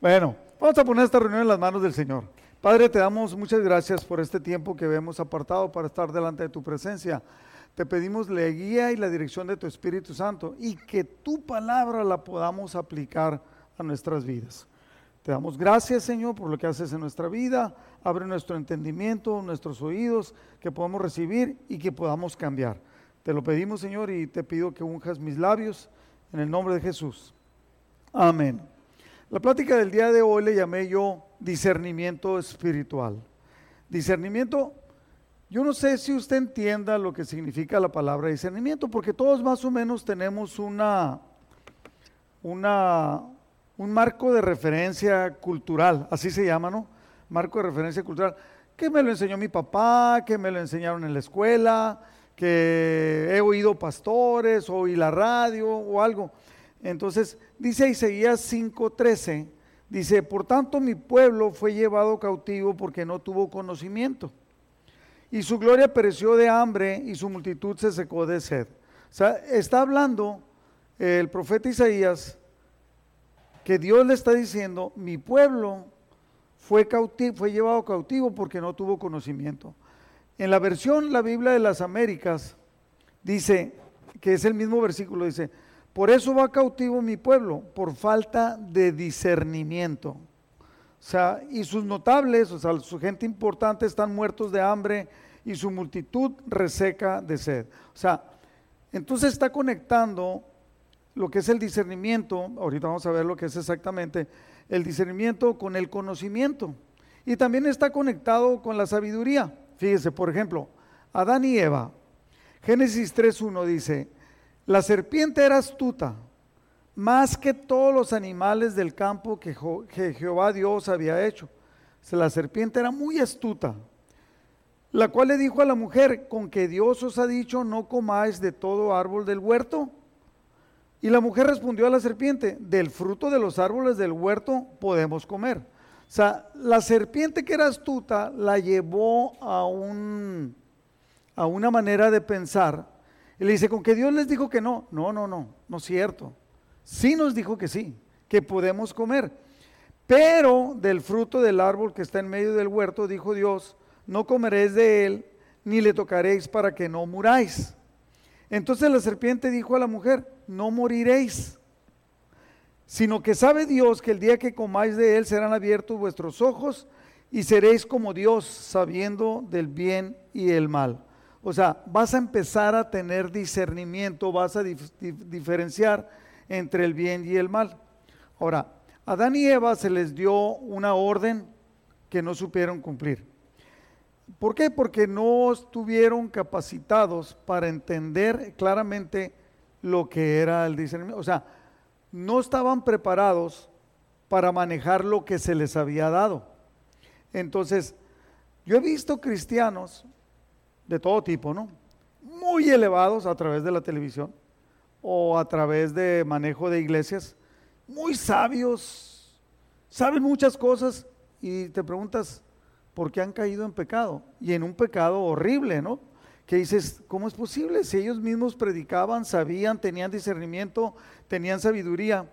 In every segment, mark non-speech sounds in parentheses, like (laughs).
Bueno, vamos a poner esta reunión en las manos del Señor. Padre, te damos muchas gracias por este tiempo que hemos apartado para estar delante de tu presencia. Te pedimos la guía y la dirección de tu Espíritu Santo y que tu palabra la podamos aplicar a nuestras vidas. Te damos gracias, Señor, por lo que haces en nuestra vida. Abre nuestro entendimiento, nuestros oídos, que podamos recibir y que podamos cambiar. Te lo pedimos, Señor, y te pido que unjas mis labios en el nombre de Jesús. Amén. La plática del día de hoy le llamé yo discernimiento espiritual. Discernimiento, yo no sé si usted entienda lo que significa la palabra discernimiento, porque todos más o menos tenemos una, una, un marco de referencia cultural, así se llama, ¿no? Marco de referencia cultural, que me lo enseñó mi papá, que me lo enseñaron en la escuela, que he oído pastores, oí la radio o algo. Entonces, dice Isaías 5:13, dice, por tanto mi pueblo fue llevado cautivo porque no tuvo conocimiento. Y su gloria pereció de hambre y su multitud se secó de sed. O sea, está hablando el profeta Isaías que Dios le está diciendo, mi pueblo fue, fue llevado cautivo porque no tuvo conocimiento. En la versión, la Biblia de las Américas, dice, que es el mismo versículo, dice, por eso va cautivo mi pueblo, por falta de discernimiento. O sea, y sus notables, o sea, su gente importante están muertos de hambre y su multitud reseca de sed. O sea, entonces está conectando lo que es el discernimiento, ahorita vamos a ver lo que es exactamente, el discernimiento con el conocimiento. Y también está conectado con la sabiduría. Fíjese, por ejemplo, Adán y Eva. Génesis 3.1 dice, la serpiente era astuta, más que todos los animales del campo que, Jehová Dios había hecho. la serpiente era muy astuta, la cual le dijo a la mujer, con que Dios os ha dicho, no comáis de todo árbol del huerto. Y la mujer respondió a la serpiente, del fruto de los árboles del huerto podemos comer. O sea, la serpiente que era astuta la llevó a, un, a una manera de pensar y le dice, ¿con que Dios les dijo que no? No, no, no, no es cierto. Sí nos dijo que sí, que podemos comer. Pero del fruto del árbol que está en medio del huerto, dijo Dios, no comeréis de él, ni le tocaréis para que no muráis. Entonces la serpiente dijo a la mujer, no moriréis, sino que sabe Dios que el día que comáis de él serán abiertos vuestros ojos y seréis como Dios, sabiendo del bien y el mal. O sea, vas a empezar a tener discernimiento, vas a diferenciar entre el bien y el mal. Ahora, Adán y Eva se les dio una orden que no supieron cumplir. ¿Por qué? Porque no estuvieron capacitados para entender claramente lo que era el discernimiento. O sea, no estaban preparados para manejar lo que se les había dado. Entonces, yo he visto cristianos de todo tipo, ¿no? Muy elevados a través de la televisión o a través de manejo de iglesias, muy sabios, saben muchas cosas y te preguntas por qué han caído en pecado y en un pecado horrible, ¿no? Que dices, ¿cómo es posible? Si ellos mismos predicaban, sabían, tenían discernimiento, tenían sabiduría.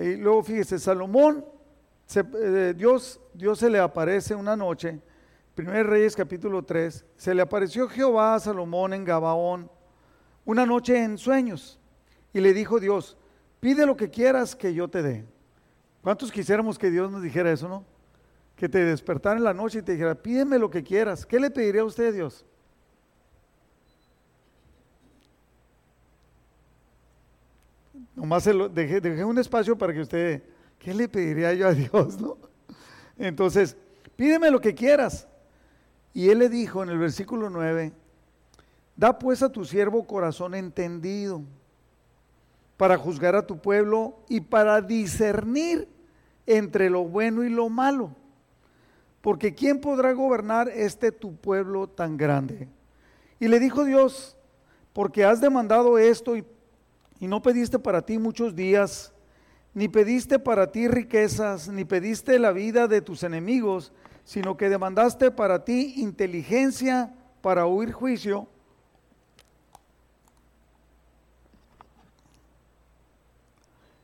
Y luego fíjese, Salomón, eh, Dios, Dios se le aparece una noche 1 Reyes capítulo 3, se le apareció Jehová a Salomón en Gabaón una noche en sueños y le dijo Dios, pide lo que quieras que yo te dé. ¿Cuántos quisiéramos que Dios nos dijera eso, no? Que te despertara en la noche y te dijera, pídeme lo que quieras. ¿Qué le pediría a usted, Dios? Nomás dejé un espacio para que usted, ¿qué le pediría yo a (laughs) Dios, no? Entonces, pídeme lo que quieras. Y él le dijo en el versículo 9, da pues a tu siervo corazón entendido para juzgar a tu pueblo y para discernir entre lo bueno y lo malo. Porque ¿quién podrá gobernar este tu pueblo tan grande? Y le dijo Dios, porque has demandado esto y, y no pediste para ti muchos días, ni pediste para ti riquezas, ni pediste la vida de tus enemigos, sino que demandaste para ti inteligencia para huir juicio.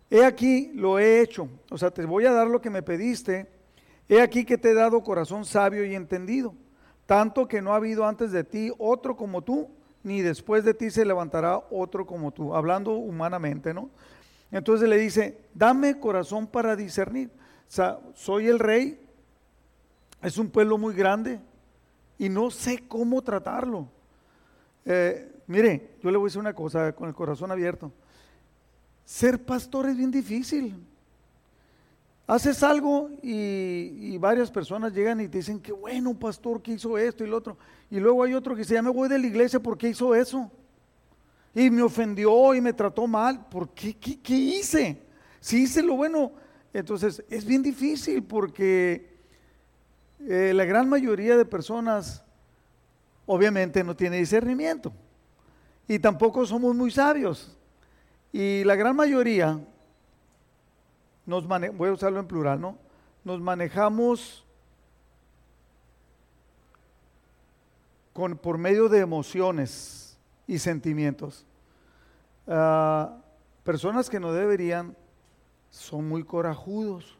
he aquí lo he hecho, o sea, te voy a dar lo que me pediste, he aquí que te he dado corazón sabio y entendido, tanto que no ha habido antes de ti otro como tú, ni después de ti se levantará otro como tú, hablando humanamente, ¿no? Entonces le dice, dame corazón para discernir. O sea, soy el rey, es un pueblo muy grande y no sé cómo tratarlo. Eh, mire, yo le voy a decir una cosa con el corazón abierto. Ser pastor es bien difícil. Haces algo y, varias personas llegan y te dicen, qué bueno, pastor, que hizo esto y lo otro. Y luego hay otro que dice, ya me voy de la iglesia porque hizo eso. Y me ofendió y me trató mal. ¿Por qué? ¿Qué, hice? Si hice lo bueno. Entonces, es bien difícil porque eh, la gran mayoría de personas obviamente no tiene discernimiento. Y tampoco somos muy sabios. Y la gran mayoría, nos voy a usarlo en plural, ¿no? Nos manejamos con, por medio de emociones y sentimientos. Ah, personas que no deberían son muy corajudos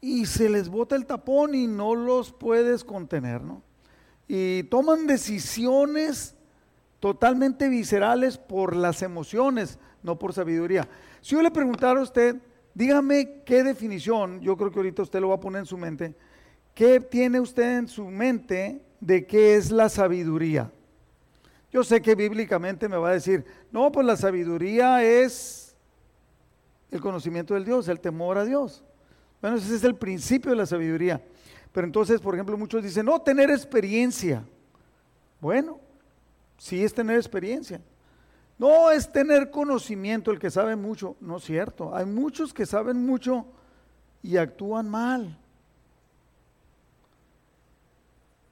y se les bota el tapón y no los puedes contener, ¿no? Y toman decisiones totalmente viscerales por las emociones, no por sabiduría. Si yo le preguntara a usted, dígame qué definición, yo creo que ahorita usted lo va a poner en su mente, ¿qué tiene usted en su mente de qué es la sabiduría? Yo sé que bíblicamente me va a decir, no, pues la sabiduría es el conocimiento del Dios, el temor a Dios. Bueno, ese es el principio de la sabiduría. Pero entonces, por ejemplo, muchos dicen, no, tener experiencia. Bueno, sí es tener experiencia. No es tener conocimiento el que sabe mucho. No es cierto. Hay muchos que saben mucho y actúan mal.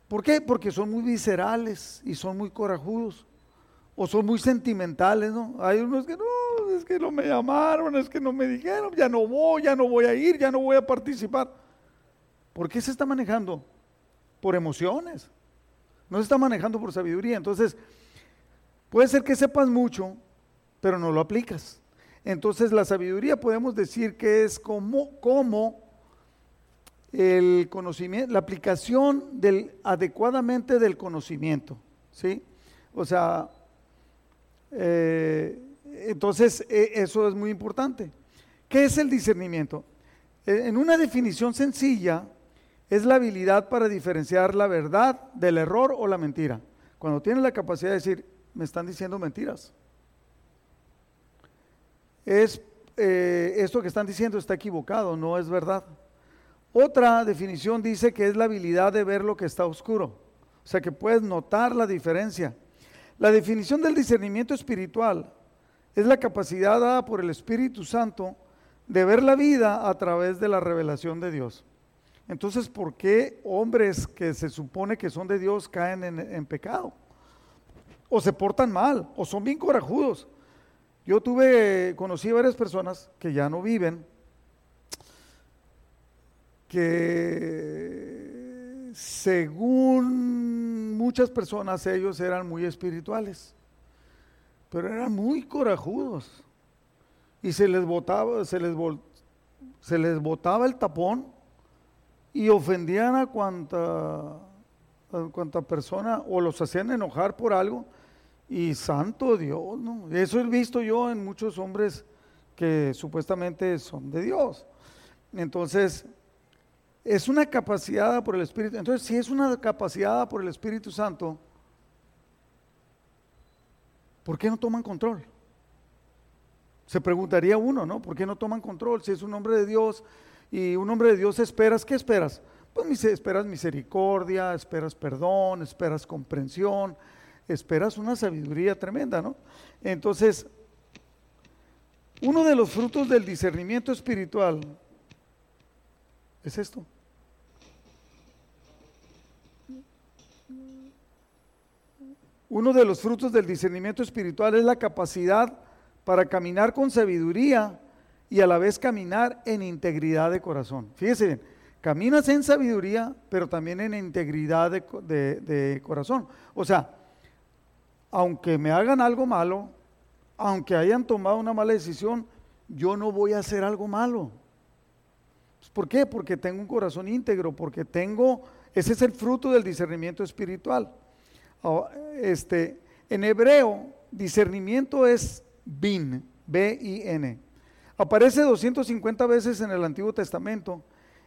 ¿Por qué? Porque son muy viscerales y son muy corajudos. O son muy sentimentales, ¿no? Hay unos que no, es que no me llamaron, es que no me dijeron, ya no voy, ya no voy a ir, ya no voy a participar. ¿Por qué se está manejando? Por emociones. No se está manejando por sabiduría. Entonces, Puede ser que sepas mucho, pero no lo aplicas. Entonces la sabiduría podemos decir que es como, como el conocimiento, la aplicación del, adecuadamente del conocimiento. ¿sí? O sea, eh, entonces e, eso es muy importante. ¿Qué es el discernimiento? E, en una definición sencilla, es la habilidad para diferenciar la verdad del error o la mentira. Cuando tienes la capacidad de decir, me están diciendo mentiras. Es, eh, esto que están diciendo está equivocado, no es verdad. Otra definición dice que es la habilidad de ver lo que está oscuro, o sea que puedes notar la diferencia. La definición del discernimiento espiritual es la capacidad dada por el Espíritu Santo de ver la vida a través de la revelación de Dios. Entonces, ¿por qué hombres que se supone que son de Dios caen en pecado? o se portan mal, o son bien corajudos. Yo tuve, conocí varias personas que ya no viven, que según muchas personas ellos eran muy espirituales, pero eran muy corajudos y se les botaba, se les, se les botaba el tapón y ofendían a cuanta, a persona o los hacían enojar por algo y santo Dios, ¿no? Eso he visto yo en muchos hombres que supuestamente son de Dios. Entonces, es una capacidad por el Espíritu. Entonces, si es una capacidad por el Espíritu Santo, ¿por qué no toman control? Se preguntaría uno, ¿no? ¿Por qué no toman control? Si es un hombre de Dios y un hombre de Dios esperas, ¿qué esperas? Pues esperas misericordia, esperas perdón, esperas comprensión, esperas una sabiduría tremenda, ¿no? Entonces, uno de los frutos del discernimiento espiritual es esto. Uno de los frutos del discernimiento espiritual es la capacidad para caminar con sabiduría y a la vez caminar en integridad de corazón. Fíjese bien, caminas en sabiduría, pero también en integridad de, de corazón. O sea, aunque me hagan algo malo, aunque hayan tomado una mala decisión, yo no voy a hacer algo malo. Pues, ¿Por qué? Porque tengo un corazón íntegro, porque tengo, ese es el fruto del discernimiento espiritual. Este, en hebreo, discernimiento es bin, B-I-N. Aparece 250 veces en el Antiguo Testamento.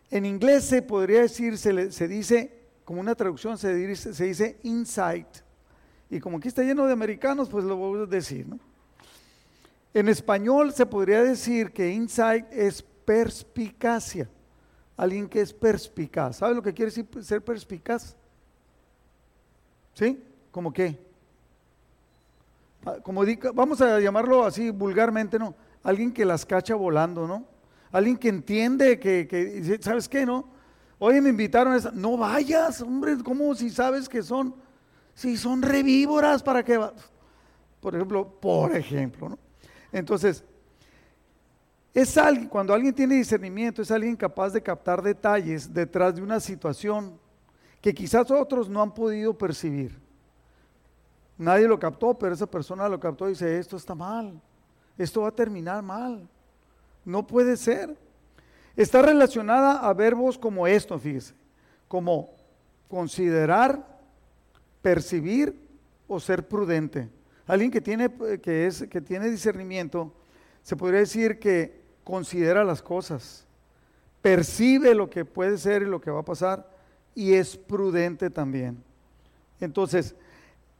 En inglés se podría decir, se, se dice, como una traducción, se dice, se dice insight. Y como aquí está lleno de americanos, pues lo voy a decir. En español se podría decir que insight es perspicacia. Alguien que es perspicaz. ¿Sabe lo que quiere decir ser perspicaz? ¿Sí? ¿Cómo qué? Ah, como vamos a llamarlo así vulgarmente, ¿no? Alguien que las cacha volando, ¿no? Alguien que entiende que, ¿sabes qué, no? Oye, me invitaron a esa. No vayas, hombre, ¿cómo si sabes que son? Si son revívoras, ¿para qué vas? Por ejemplo, por ejemplo, ¿no? Entonces, es alguien, cuando alguien tiene discernimiento, es alguien capaz de captar detalles detrás de una situación que quizás otros no han podido percibir. Nadie lo captó, pero esa persona lo captó y dice, esto está mal, esto va a terminar mal, no puede ser. Está relacionada a verbos como esto, fíjese, como considerar, percibir o ser prudente. Alguien que tiene, que es, que tiene discernimiento, se podría decir que considera las cosas, percibe lo que puede ser y lo que va a pasar y es prudente también. Entonces,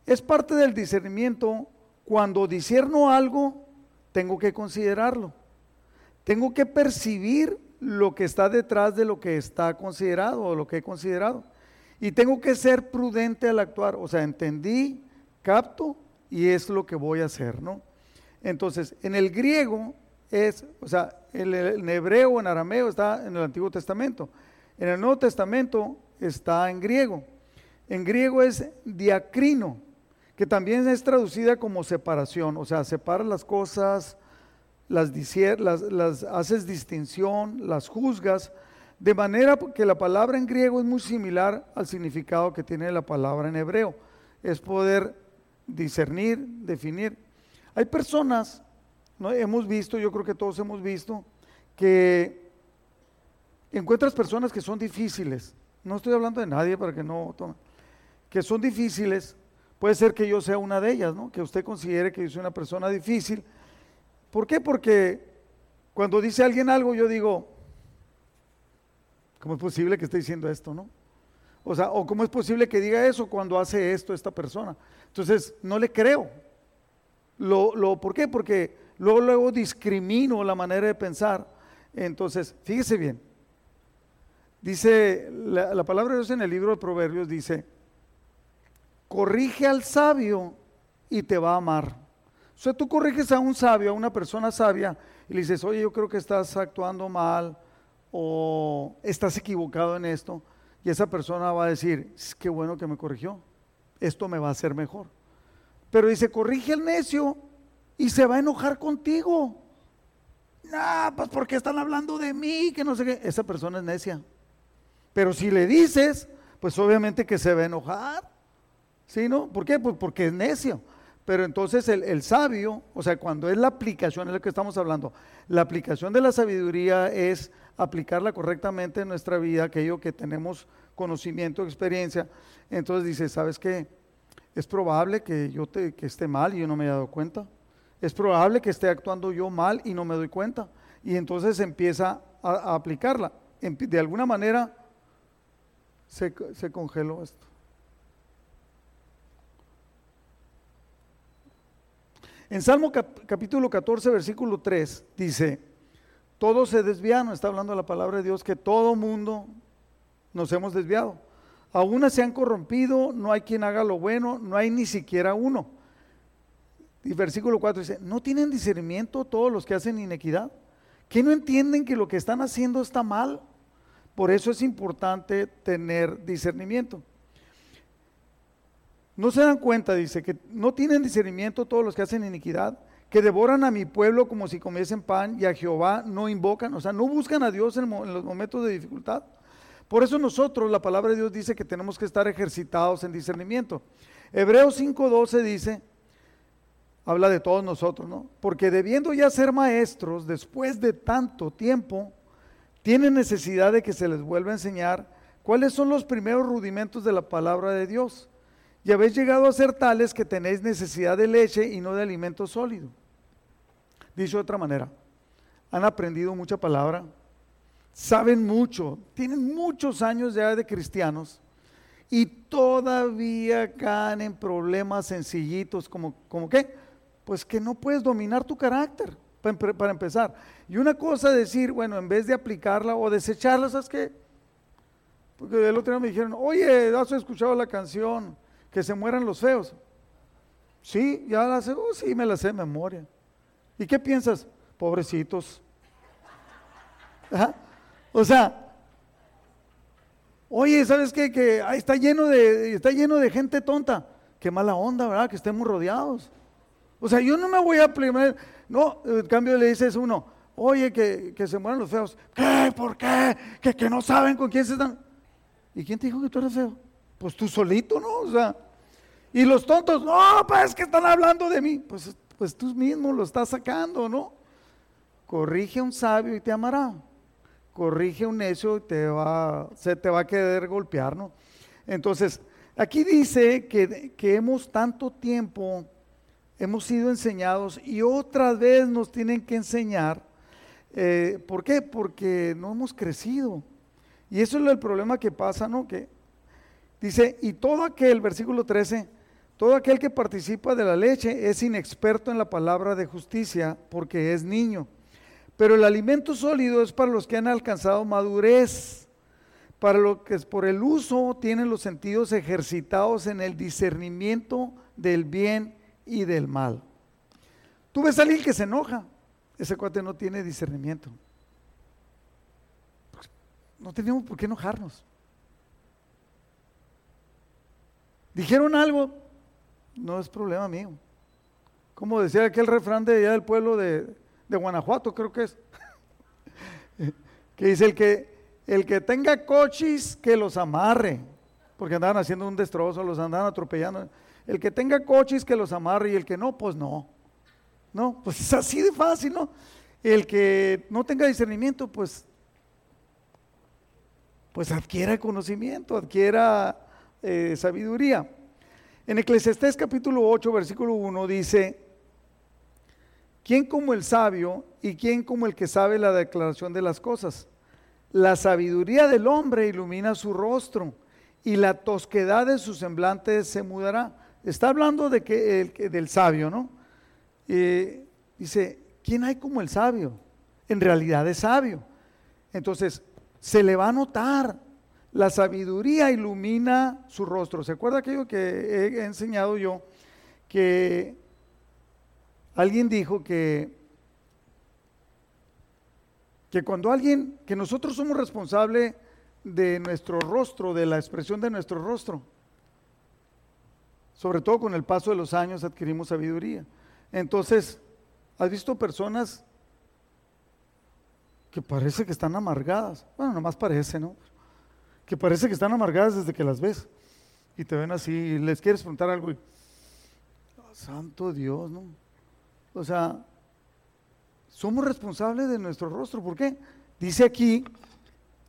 es parte del discernimiento. Cuando discerno algo, tengo que considerarlo. Tengo que percibir lo que está detrás de lo que está considerado o lo que he considerado. Y tengo que ser prudente al actuar. O sea, entendí, capto y es lo que voy a hacer, ¿no? Entonces, en el griego es, o sea, en, en hebreo, en arameo está en el Antiguo Testamento. En el Nuevo Testamento está en griego. En griego es diacrino, que también es traducida como separación, o sea, separa las cosas, las, haces distinción, las juzgas, de manera que la palabra en griego es muy similar al significado que tiene la palabra en hebreo. Es poder discernir, definir. Hay personas, hemos visto, yo creo que todos hemos visto, que encuentras personas que son difíciles. No estoy hablando de nadie para que no tome. Que son difíciles. Puede ser que yo sea una de ellas, ¿no? Que usted considere que yo soy una persona difícil. ¿Por qué? Porque cuando dice alguien algo, yo digo, ¿cómo es posible que esté diciendo esto, no? O sea, o cómo es posible que diga eso cuando hace esto esta persona. Entonces, no le creo. Lo, lo, ¿Por qué? Porque luego, luego discrimino la manera de pensar. Entonces, fíjese bien. Dice, la, la palabra de Dios en el libro de Proverbios dice, corrige al sabio y te va a amar. O sea, tú corriges a un sabio, a una persona sabia, y le dices, oye, yo creo que estás actuando mal o estás equivocado en esto. Y esa persona va a decir, qué bueno que me corrigió, esto me va a hacer mejor. Pero dice, corrige al necio y se va a enojar contigo. No, pues porque están hablando de mí, que no sé qué. Esa persona es necia. Pero si le dices, pues obviamente que se va a enojar. ¿Sí, no? ¿Por qué? Pues porque es necio. Pero entonces el, el, sabio, o sea, cuando es la aplicación, es lo que estamos hablando, la aplicación de la sabiduría es aplicarla correctamente en nuestra vida, aquello que tenemos conocimiento, experiencia. Entonces dice, ¿sabes qué? Es probable que yo te, que esté mal y yo no me haya dado cuenta. Es probable que esté actuando yo mal y no me doy cuenta. Y entonces empieza a, aplicarla. de alguna manera se, se congeló esto. En Salmo capítulo 14, versículo 3 dice, todos se desviaron, está hablando la palabra de Dios, que todo mundo nos hemos desviado. Aún se han corrompido, no hay quien haga lo bueno, no hay ni siquiera uno. Y versículo 4 dice, ¿no tienen discernimiento todos los que hacen inequidad? ¿Que no entienden que lo que están haciendo está mal? Por eso es importante tener discernimiento. No se dan cuenta, dice, que no tienen discernimiento todos los que hacen iniquidad que devoran a mi pueblo como si comiesen pan y a Jehová no invocan, o sea, no buscan a Dios en, los momentos de dificultad. Por eso nosotros, la palabra de Dios dice que tenemos que estar ejercitados en discernimiento. Hebreos 5.12 dice, habla de todos nosotros, ¿no? Porque debiendo ya ser maestros después de tanto tiempo, tienen necesidad de que se les vuelva a enseñar cuáles son los primeros rudimentos de la palabra de Dios. Y habéis llegado a ser tales que tenéis necesidad de leche y no de alimento sólido. Dicho de otra manera, han aprendido mucha palabra, saben mucho, tienen muchos años ya de cristianos y todavía caen en problemas sencillitos como, como qué? Pues que no puedes dominar tu carácter, para empezar. Y una cosa decir, bueno, en vez de aplicarla o desecharla, ¿sabes qué? Porque el otro día me dijeron, oye, ¿has escuchado la canción? Que se mueran los feos. Sí, ya la sé, oh, sí, me la sé de memoria. ¿Y qué piensas? Pobrecitos. O sea, oye, ¿sabes qué? Que está, lleno de, está lleno de gente tonta. Qué mala onda, ¿verdad? Que estemos rodeados. O sea, yo no me voy a primer, no, en cambio le dices uno, oye, que, se mueran los feos. ¿Qué? ¿Por qué? Que, que no saben con quién se están. ¿Y quién te dijo que tú eres feo? Pues tú solito, ¿no? O sea, y los tontos, no, pues que están hablando de mí. Pues, pues tú mismo lo estás sacando, ¿no? Corrige a un sabio y te amará. Corrige a un necio y te va, se te va a querer golpear, ¿no? Entonces, aquí dice que, que hemos tanto tiempo, hemos sido enseñados y otra vez nos tienen que enseñar. Eh, ¿Por qué? Porque no hemos crecido. Y eso es el problema que pasa, ¿no? Que dice, y todo aquel, versículo 13, todo aquel que participa de la leche es inexperto en la palabra de justicia porque es niño. Pero el alimento sólido es para los que han alcanzado madurez, para los que por el uso tienen los sentidos ejercitados en el discernimiento del bien y del mal. Tú ves a alguien que se enoja, ese cuate no tiene discernimiento. Pues, no tenemos por qué enojarnos. Dijeron algo, no es problema mío. Como decía aquel refrán de allá del pueblo de, de Guanajuato, creo que es, (laughs) que dice el que, el que tenga coches, que los amarre, porque andaban haciendo un destrozo, los andaban atropellando. El que tenga coches, que los amarre, y el que no, pues no. No, pues es así de fácil, ¿no? El que no tenga discernimiento, pues, pues adquiera conocimiento, adquiera eh, sabiduría. En Eclesiastés capítulo 8, versículo 1 dice, ¿quién como el sabio y quién como el que sabe la declaración de las cosas? La sabiduría del hombre ilumina su rostro y la tosquedad de su semblante se mudará. Está hablando de que, el, del sabio, ¿no? Dice, ¿quién hay como el sabio? En realidad es sabio. Entonces, se le va a notar la sabiduría ilumina su rostro. ¿Se acuerda aquello que he enseñado yo? Que alguien dijo que, que cuando alguien, que nosotros somos responsables de nuestro rostro, de la expresión de nuestro rostro, sobre todo con el paso de los años adquirimos sabiduría. Entonces, ¿has visto personas que parece que están amargadas? Bueno, nomás parece, ¿no? que parece que están amargadas desde que las ves. Y te ven así, y les quieres preguntar algo y, oh, santo Dios, ¿no? O sea, somos responsables de nuestro rostro. ¿Por qué? Dice aquí,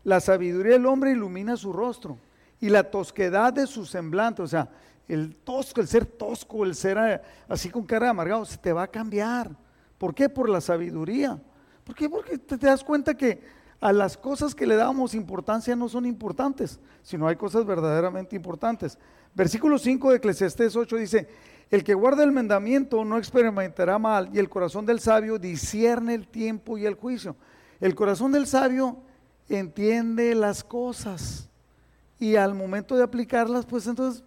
la sabiduría del hombre ilumina su rostro y la tosquedad de su semblante, o sea, el tosco, el ser tosco, el ser eh, así con cara amargado, se te va a cambiar. ¿Por qué? Por la sabiduría. ¿Por qué? Porque te das cuenta que a las cosas que le damos importancia no son importantes, sino hay cosas verdaderamente importantes. Versículo 5 de Eclesiastés 8 dice, el que guarda el mandamiento no experimentará mal y el corazón del sabio discierne el tiempo y el juicio. El corazón del sabio entiende las cosas y al momento de aplicarlas, pues entonces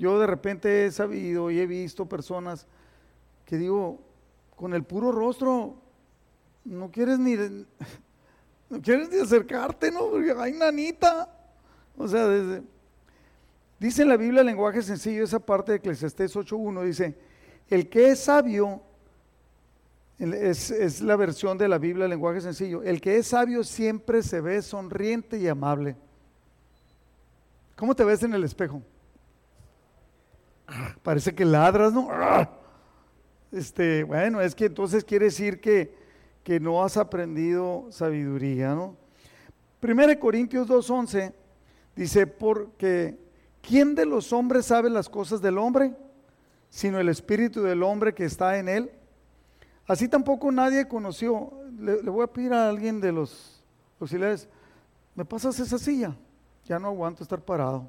yo de repente he sabido y he visto personas que digo, con el puro rostro no quieres ni, (laughs) no quieres ni acercarte, ¿no? Porque hay nanita. O sea, dice la Biblia lenguaje sencillo, esa parte de Eclesiastés 8.1, dice, el que es sabio, es, es la versión de la Biblia lenguaje sencillo, el que es sabio siempre se ve sonriente y amable. ¿Cómo te ves en el espejo? Parece que ladras, ¿no? Este, bueno, es que entonces quiere decir que, que no has aprendido sabiduría, ¿no? Primera Corintios 2.11 dice, porque ¿quién de los hombres sabe las cosas del hombre? Sino el espíritu del hombre que está en él. Así tampoco nadie conoció. Le, le voy a pedir a alguien de los auxiliares, ¿me pasas esa silla? Ya no aguanto estar parado.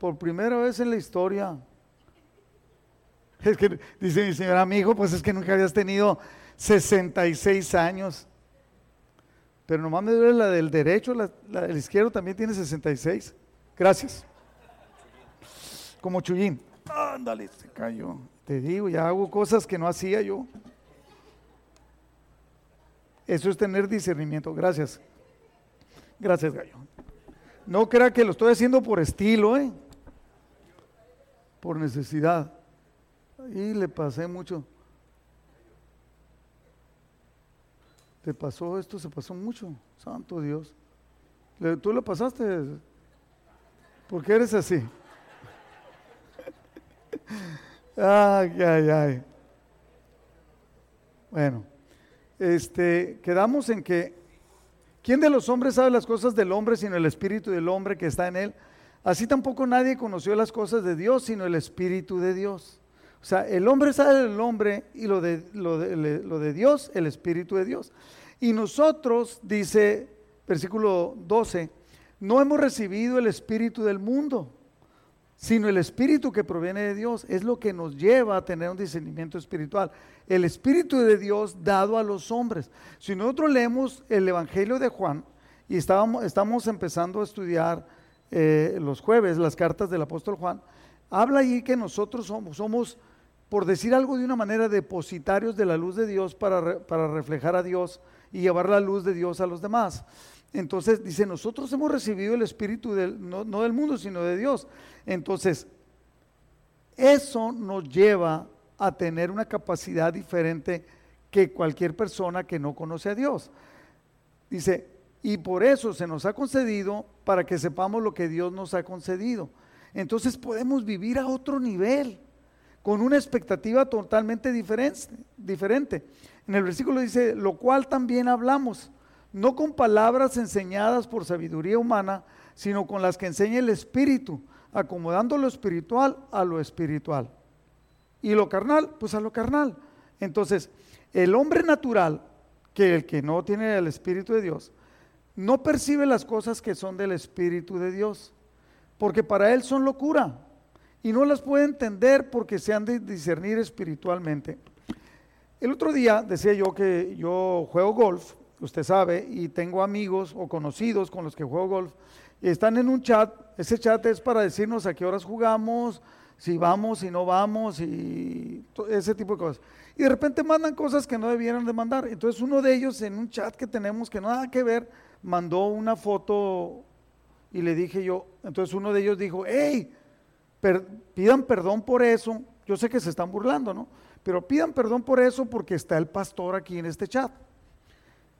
Por primera vez en la historia. (laughs) Es que dice mi señor amigo, pues es que nunca habías tenido 66 años. Pero nomás me duele la del derecho, la, del izquierdo también tiene 66. Gracias. Como Chuyín. Ándale, se cayó. Te digo, ya hago cosas que no hacía yo. Eso es tener discernimiento. Gracias. Gracias, Gallo. No crea que lo estoy haciendo por estilo, ¿eh? Por necesidad. Y le pasé mucho. ¿Te pasó esto? Se pasó mucho. Santo Dios. ¿Tú lo pasaste? ¿Por qué eres así? (laughs) ay, ay, ay. Bueno, este, quedamos en que, ¿quién de los hombres sabe las cosas del hombre sino el espíritu del hombre que está en él? Así tampoco nadie conoció las cosas de Dios sino el espíritu de Dios. O sea, el hombre sabe del hombre y lo de, lo de, Dios, el Espíritu de Dios. Y nosotros, dice versículo 12, no hemos recibido el Espíritu del mundo, sino el Espíritu que proviene de Dios. Es lo que nos lleva a tener un discernimiento espiritual. El Espíritu de Dios dado a los hombres. Si nosotros leemos el Evangelio de Juan y estábamos, estamos empezando a estudiar eh, los jueves las cartas del apóstol Juan, habla allí que nosotros somos, somos por decir algo de una manera, depositarios de la luz de Dios para, para reflejar a Dios y llevar la luz de Dios a los demás. Entonces dice, nosotros hemos recibido el Espíritu del, no, del mundo, sino de Dios. Entonces, eso nos lleva a tener una capacidad diferente que cualquier persona que no conoce a Dios. Dice, y por eso se nos ha concedido para que sepamos lo que Dios nos ha concedido. Entonces podemos vivir a otro nivel con una expectativa totalmente diferente. En el versículo dice, lo cual también hablamos, no con palabras enseñadas por sabiduría humana, sino con las que enseña el Espíritu, acomodando lo espiritual a lo espiritual. Y lo carnal, pues a lo carnal. Entonces, el hombre natural, que el que no tiene el Espíritu de Dios, no percibe las cosas que son del Espíritu de Dios, porque para él son locura y no las puede entender porque se han de discernir espiritualmente. El otro día decía yo que yo juego golf, usted sabe, y tengo amigos o conocidos con los que juego golf, y están en un chat, ese chat es para decirnos a qué horas jugamos, si vamos, si no vamos, y ese tipo de cosas. Y de repente mandan cosas que no debieran de mandar. Entonces uno de ellos en un chat que tenemos que nada que ver, mandó una foto y le dije yo, entonces uno de ellos dijo, hey, pidan perdón por eso. Yo sé que se están burlando, ¿no? Pero pidan perdón por eso porque está el pastor aquí en este chat.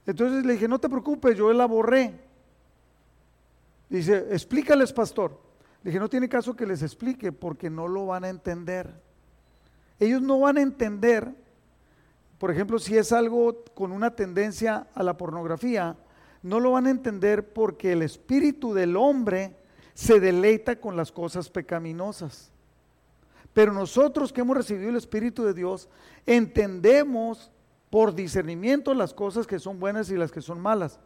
Entonces le dije, no te preocupes, yo la borré. Dice, explícales, pastor. Le dije, no tiene caso que les explique porque no lo van a entender. Ellos no van a entender, por ejemplo, si es algo con una tendencia a la pornografía, no lo van a entender porque el espíritu del hombre se deleita con las cosas pecaminosas. Pero nosotros que hemos recibido el Espíritu de Dios, entendemos por discernimiento las cosas que son buenas y las que son malas.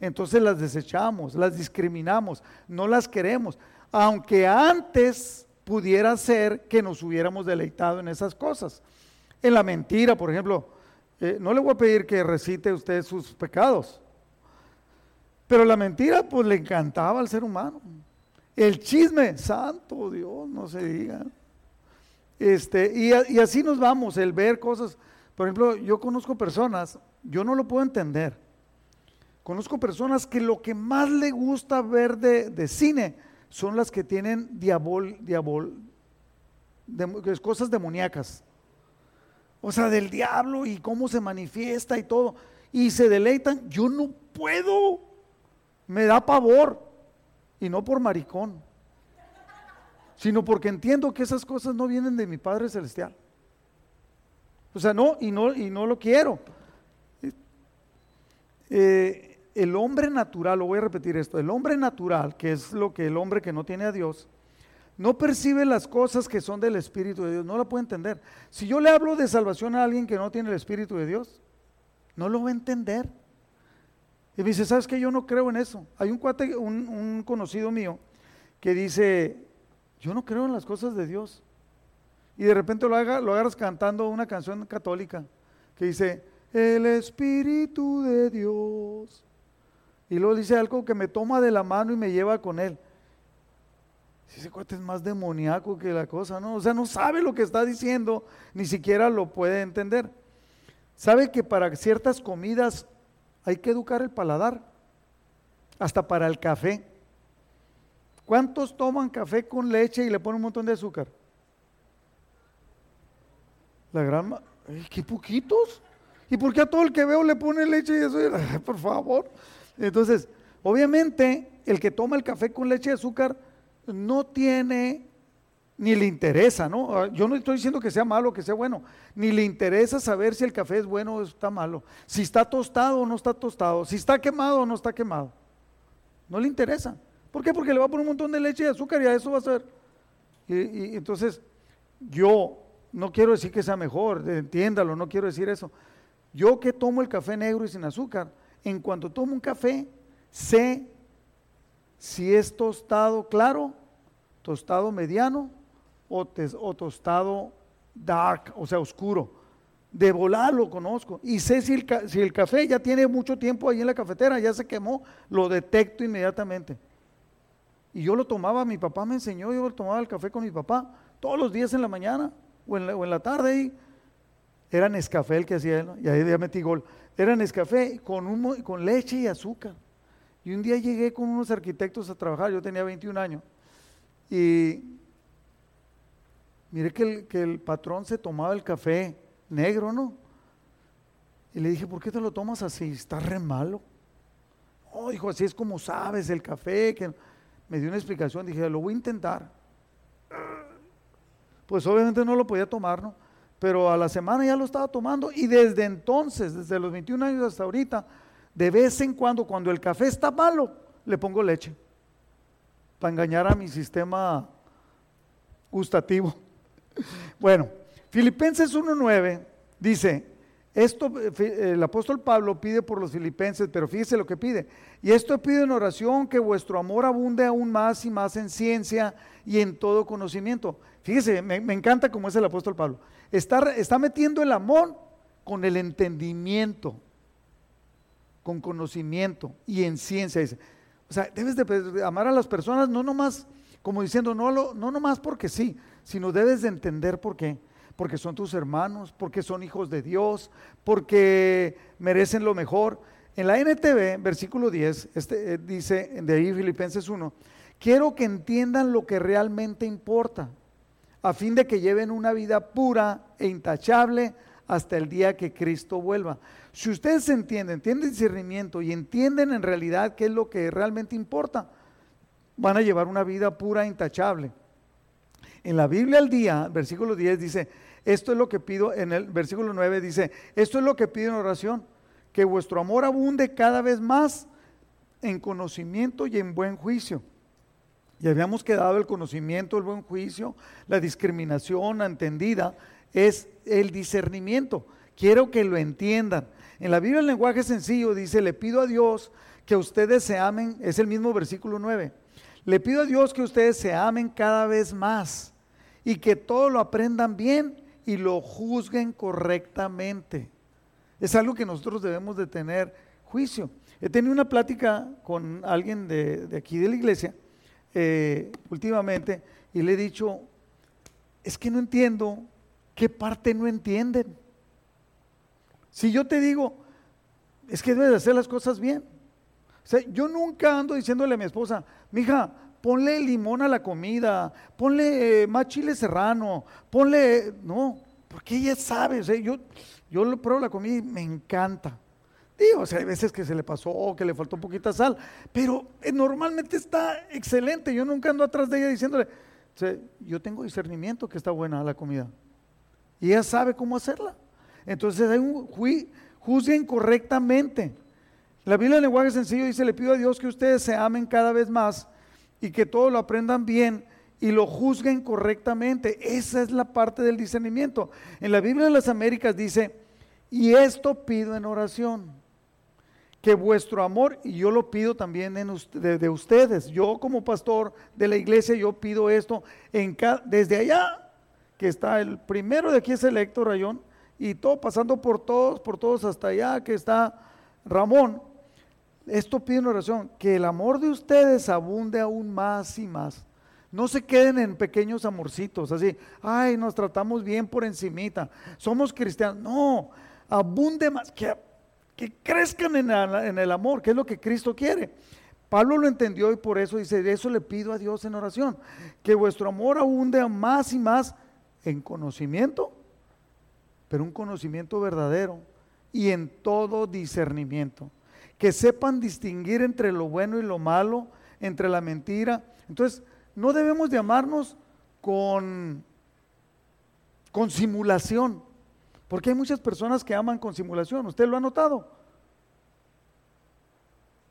Entonces las desechamos, las discriminamos, no las queremos. Aunque antes pudiera ser que nos hubiéramos deleitado en esas cosas. En la mentira, por ejemplo, eh, no le voy a pedir que recite usted sus pecados. Pero la mentira pues le encantaba al ser humano. El chisme, santo Dios, no se diga. Este, y, así nos vamos, el ver cosas. Por ejemplo, yo conozco personas, yo no lo puedo entender. Conozco personas que lo que más le gusta ver de, cine son las que tienen diabol, diabol, de, cosas demoníacas. O sea, del diablo y cómo se manifiesta y todo. Y se deleitan. Yo no puedo. Me da pavor. Y no por maricón. sino porque entiendo que esas cosas no vienen de mi Padre Celestial. O sea, no, y no, y no lo quiero. Eh, el hombre natural, lo voy a repetir esto, el hombre natural, que es lo que el hombre que no tiene a Dios, no percibe las cosas que son del Espíritu de Dios, no la puede entender. Si yo le hablo de salvación a alguien que no tiene el Espíritu de Dios, no lo va a entender. Y me dice, ¿sabes qué? Yo no creo en eso. Hay un cuate, un, un conocido mío, que dice, yo no creo en las cosas de Dios. Y de repente lo, haga, lo agarras cantando una canción católica que dice, el Espíritu de Dios. Y luego dice algo que me toma de la mano y me lleva con él. Si ese cuate es más demoníaco que la cosa, ¿no? O sea, no sabe lo que está diciendo, ni siquiera lo puede entender. Sabe que para ciertas comidas hay que educar el paladar, hasta para el café. ¿Cuántos toman café con leche y le ponen un montón de azúcar? La gran... ¡Qué poquitos! ¿Y por qué a todo el que veo le pone leche y eso? (laughs) por favor. Entonces, obviamente, el que toma el café con leche y azúcar no tiene ni le interesa, ¿no? Ah, yo no estoy diciendo que sea malo, que sea bueno, ni le interesa saber si el café es bueno o está malo, si está tostado o no está tostado, si está quemado o no está quemado. No le interesa. ¿Por qué? Porque le va a poner un montón de leche y azúcar y a eso va a ser. Y, entonces, yo no quiero decir que sea mejor, entiéndalo, no quiero decir eso. Yo que tomo el café negro y sin azúcar, en cuanto tomo un café, sé si es tostado claro, tostado mediano o, tostado dark, o sea, oscuro. De volar lo conozco. Y sé si el, café ya tiene mucho tiempo ahí en la cafetera, ya se quemó, lo detecto inmediatamente. Y yo lo tomaba, mi papá me enseñó, yo tomaba el café con mi papá todos los días en la mañana o en la, o en la tarde. Y era Nescafé el que hacía y ahí ya metí gol. Era Nescafé con, un, con leche y azúcar. Y un día llegué con unos arquitectos a trabajar, yo tenía 21 años, y Mire que el, que el patrón se tomaba el café negro, ¿no? Y le dije, ¿por qué te lo tomas así? Está re malo. Oh, dijo, así es como sabes el café. Que me dio una explicación. Dije, lo voy a intentar. Pues obviamente no lo podía tomar, ¿no? Pero a la semana ya lo estaba tomando. Y desde entonces, desde los 21 años hasta ahorita, de vez en cuando, cuando el café está malo, le pongo leche. Para engañar a mi sistema gustativo. Bueno, Filipenses 1.9 dice, esto el apóstol Pablo pide por los filipenses, pero fíjese lo que pide. Y esto pide en oración que vuestro amor abunde aún más y más en ciencia y en todo conocimiento. Fíjese, me, encanta como es el apóstol Pablo. Está, está metiendo el amor con el entendimiento, con conocimiento y en ciencia. Dice. O sea, debes de amar a las personas no nomás como diciendo, no, lo, no nomás porque sí, sino debes de entender por qué. Porque son tus hermanos, porque son hijos de Dios, porque merecen lo mejor. En la NTV, versículo 10, este, eh, dice de ahí Filipenses 1, quiero que entiendan lo que realmente importa, a fin de que lleven una vida pura e intachable hasta el día que Cristo vuelva. Si ustedes entienden, tienen discernimiento y entienden en realidad qué es lo que realmente importa, van a llevar una vida pura e intachable. En la Biblia al día, versículo 10 dice, esto es lo que pido, en el versículo 9 dice, esto es lo que pido en oración, que vuestro amor abunde cada vez más en conocimiento y en buen juicio. Y habíamos quedado el conocimiento, el buen juicio, la discriminación entendida, es el discernimiento. Quiero que lo entiendan. En la Biblia el lenguaje sencillo dice, le pido a Dios que ustedes se amen, es el mismo versículo 9 le pido a Dios que ustedes se amen cada vez más y que todo lo aprendan bien y lo juzguen correctamente. Es algo que nosotros debemos de tener juicio. He tenido una plática con alguien de, aquí de la iglesia eh, últimamente y le he dicho, es que no entiendo qué parte no entienden. Si yo te digo, es que debes hacer las cosas bien. O sea, yo nunca ando diciéndole a mi esposa, mija, ponle limón a la comida, ponle eh, más chile serrano, ponle, no, porque ella sabe, o yo, yo pruebo la comida y me encanta. Digo, o sea, hay veces que se le pasó, que le faltó poquita sal, pero eh, normalmente está excelente. Yo nunca ando atrás de ella diciéndole, yo tengo discernimiento que está buena la comida. Y ella sabe cómo hacerla. Entonces hay un juzguen correctamente. La Biblia en lenguaje sencillo dice, le pido a Dios que ustedes se amen cada vez más y que todo lo aprendan bien y lo juzguen correctamente. Esa es la parte del discernimiento. En la Biblia de las Américas dice, y esto pido en oración, que vuestro amor, y yo lo pido también de, ustedes, yo como pastor de la iglesia, yo pido esto en desde allá, que está el primero de aquí es el Héctor Rayón, y todo pasando por todos, por todos hasta allá, que está Ramón, esto pido en oración, que el amor de ustedes abunde aún más y más. No se queden en pequeños amorcitos, así, ay, nos tratamos bien por encimita, somos cristianos. No, abunde más, que, que crezcan en, el amor, que es lo que Cristo quiere. Pablo lo entendió y por eso dice, eso le pido a Dios en oración, que vuestro amor abunde más y más en conocimiento, pero un conocimiento verdadero y en todo discernimiento que sepan distinguir entre lo bueno y lo malo, entre la mentira. Entonces, no debemos de amarnos con, con simulación, porque hay muchas personas que aman con simulación. ¿Usted lo ha notado?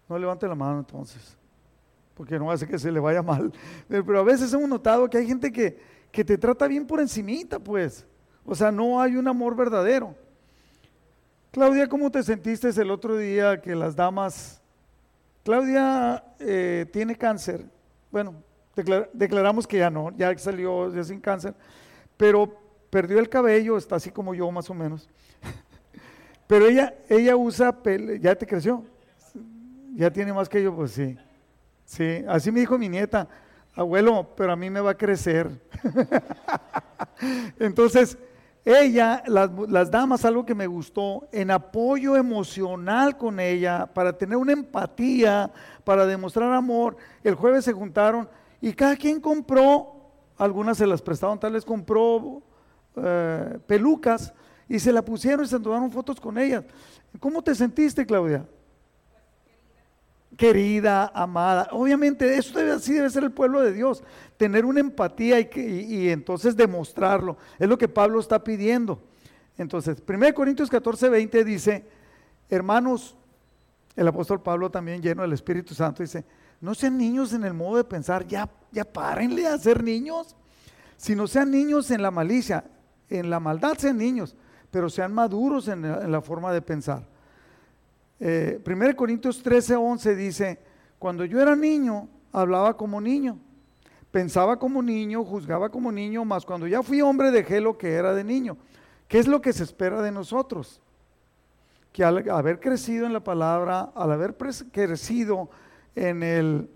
No levante la mano entonces, porque no hace que se le vaya mal. Pero a veces hemos notado que hay gente que, que te trata bien por encimita, pues. O sea, no hay un amor verdadero. Claudia, ¿cómo te sentiste el otro día que las damas... Claudia eh, tiene cáncer. Bueno, declaramos que ya no, ya salió ya sin cáncer, pero perdió el cabello, está así como yo más o menos. (laughs) pero ella, ella usa, ¿ya te creció? Ya tiene más que yo, pues sí. Sí, así me dijo mi nieta, abuelo, pero a mí me va a crecer. (laughs) Entonces, ella, las, damas, algo que me gustó, en apoyo emocional con ella, para tener una empatía, para demostrar amor, el jueves se juntaron y cada quien compró, algunas se las prestaron, tal vez compró eh, pelucas y se la pusieron y se tomaron fotos con ellas. ¿Cómo te sentiste, Claudia? Querida, amada. Obviamente eso debe, así debe ser el pueblo de Dios, tener una empatía y, y, entonces demostrarlo. Es lo que Pablo está pidiendo. Entonces, 1 Corintios 14, 20 dice, hermanos, el apóstol Pablo también lleno del Espíritu Santo dice, no sean niños en el modo de pensar, ya, ya párenle a ser niños, sino sean niños en la malicia, en la maldad sean niños, pero sean maduros en la forma de pensar. 1 eh, Corintios 13, 11 dice, cuando yo era niño, hablaba como niño, pensaba como niño, juzgaba como niño, mas cuando ya fui hombre dejé lo que era de niño. ¿Qué es lo que se espera de nosotros? Que al haber crecido en la palabra, al haber crecido en el,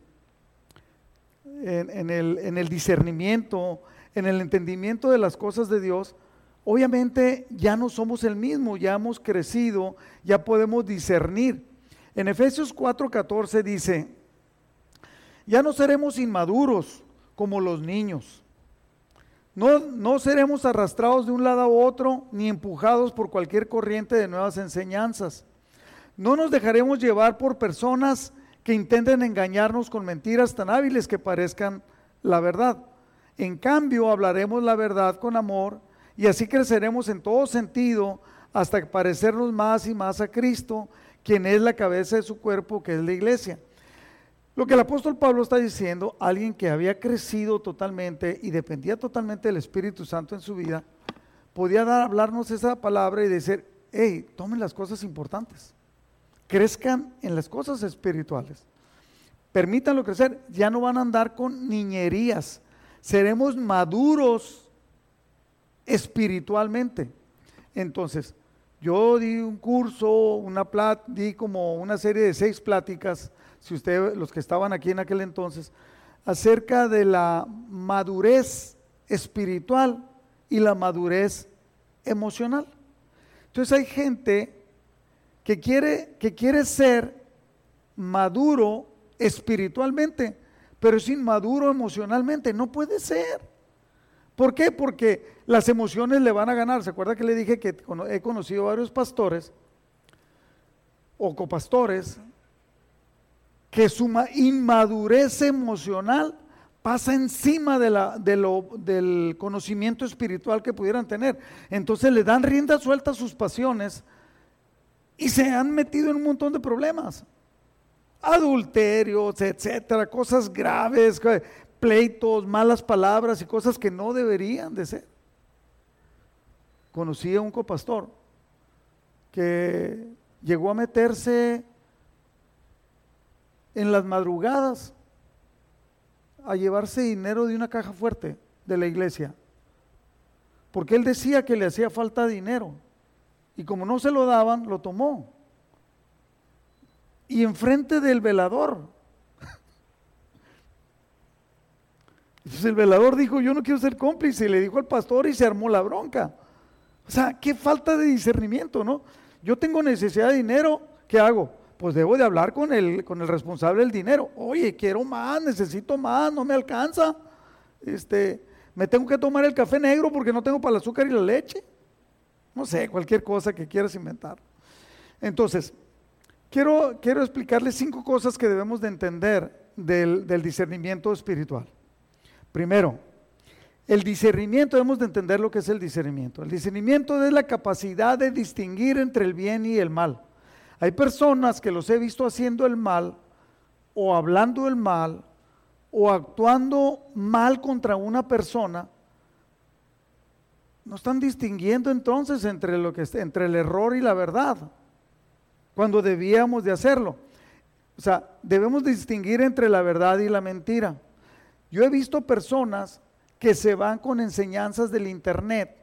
en, el, en el discernimiento, en el entendimiento de las cosas de Dios, obviamente ya no somos el mismo, ya hemos crecido, ya podemos discernir. En Efesios 4:14 dice, ya no seremos inmaduros como los niños. No, no seremos arrastrados de un lado a otro ni empujados por cualquier corriente de nuevas enseñanzas. No nos dejaremos llevar por personas que intenten engañarnos con mentiras tan hábiles que parezcan la verdad. En cambio, hablaremos la verdad con amor y así creceremos en todo sentido hasta parecernos más y más a Cristo, quien es la cabeza de su cuerpo, que es la iglesia. Lo que el apóstol Pablo está diciendo, alguien que había crecido totalmente y dependía totalmente del Espíritu Santo en su vida, podía dar, hablarnos esa palabra y decir, hey, tomen las cosas importantes, crezcan en las cosas espirituales, permítanlo crecer, ya no van a andar con niñerías, seremos maduros espiritualmente. Entonces, yo di un curso, una di como una serie de seis pláticas, si ustedes, los que estaban aquí en aquel entonces, acerca de la madurez espiritual y la madurez emocional. Entonces hay gente que quiere, que quiere ser maduro espiritualmente, pero es inmaduro emocionalmente. No puede ser. ¿Por qué? Porque las emociones le van a ganar. ¿Se acuerda que le dije que he conocido varios pastores o copastores que su inmadurez emocional pasa encima de la, del conocimiento espiritual que pudieran tener. Entonces le dan rienda suelta a sus pasiones y se han metido en un montón de problemas. Adulterios, etcétera, cosas graves, pleitos, malas palabras y cosas que no deberían de ser. Conocí a un copastor que llegó a meterse en las madrugadas a llevarse dinero de una caja fuerte de la iglesia. Porque él decía que le hacía falta dinero. Y como no se lo daban, lo tomó. Y enfrente del velador. (laughs) El velador dijo, yo no quiero ser cómplice. Y le dijo al pastor y se armó la bronca. O sea, qué falta de discernimiento, ¿no? Yo tengo necesidad de dinero, ¿qué hago? Pues debo de hablar con el, con el responsable del dinero. Oye, quiero más, necesito más, no me alcanza. Este, me tengo que tomar el café negro porque no tengo para el azúcar y la leche. No sé, cualquier cosa que quieras inventar. Entonces, quiero, quiero explicarles cinco cosas que debemos de entender del, del discernimiento espiritual. Primero, el discernimiento, debemos de entender lo que es el discernimiento. El discernimiento es la capacidad de distinguir entre el bien y el mal. Hay personas que los he visto haciendo el mal o hablando el mal o actuando mal contra una persona. No están distinguiendo entonces entre, lo que, entre el error y la verdad, cuando debíamos de hacerlo. O sea, debemos distinguir entre la verdad y la mentira. Yo he visto personas que se van con enseñanzas del Internet,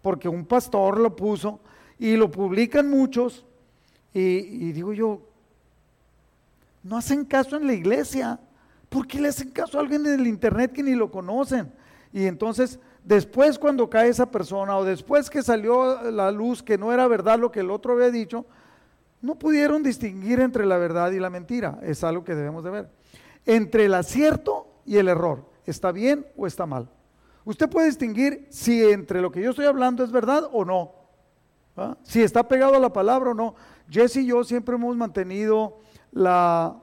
porque un pastor lo puso y lo publican muchos, y, digo yo, no hacen caso en la iglesia, ¿por qué le hacen caso a alguien del Internet que ni lo conocen? Y entonces, después cuando cae esa persona, o después que salió la luz que no era verdad lo que el otro había dicho, no pudieron distinguir entre la verdad y la mentira. Es algo que debemos de ver. Entre el acierto y el error está bien o está mal. Usted puede distinguir si entre lo que yo estoy hablando es verdad o no. Si está pegado a la palabra o no. Jesse y yo siempre hemos mantenido la,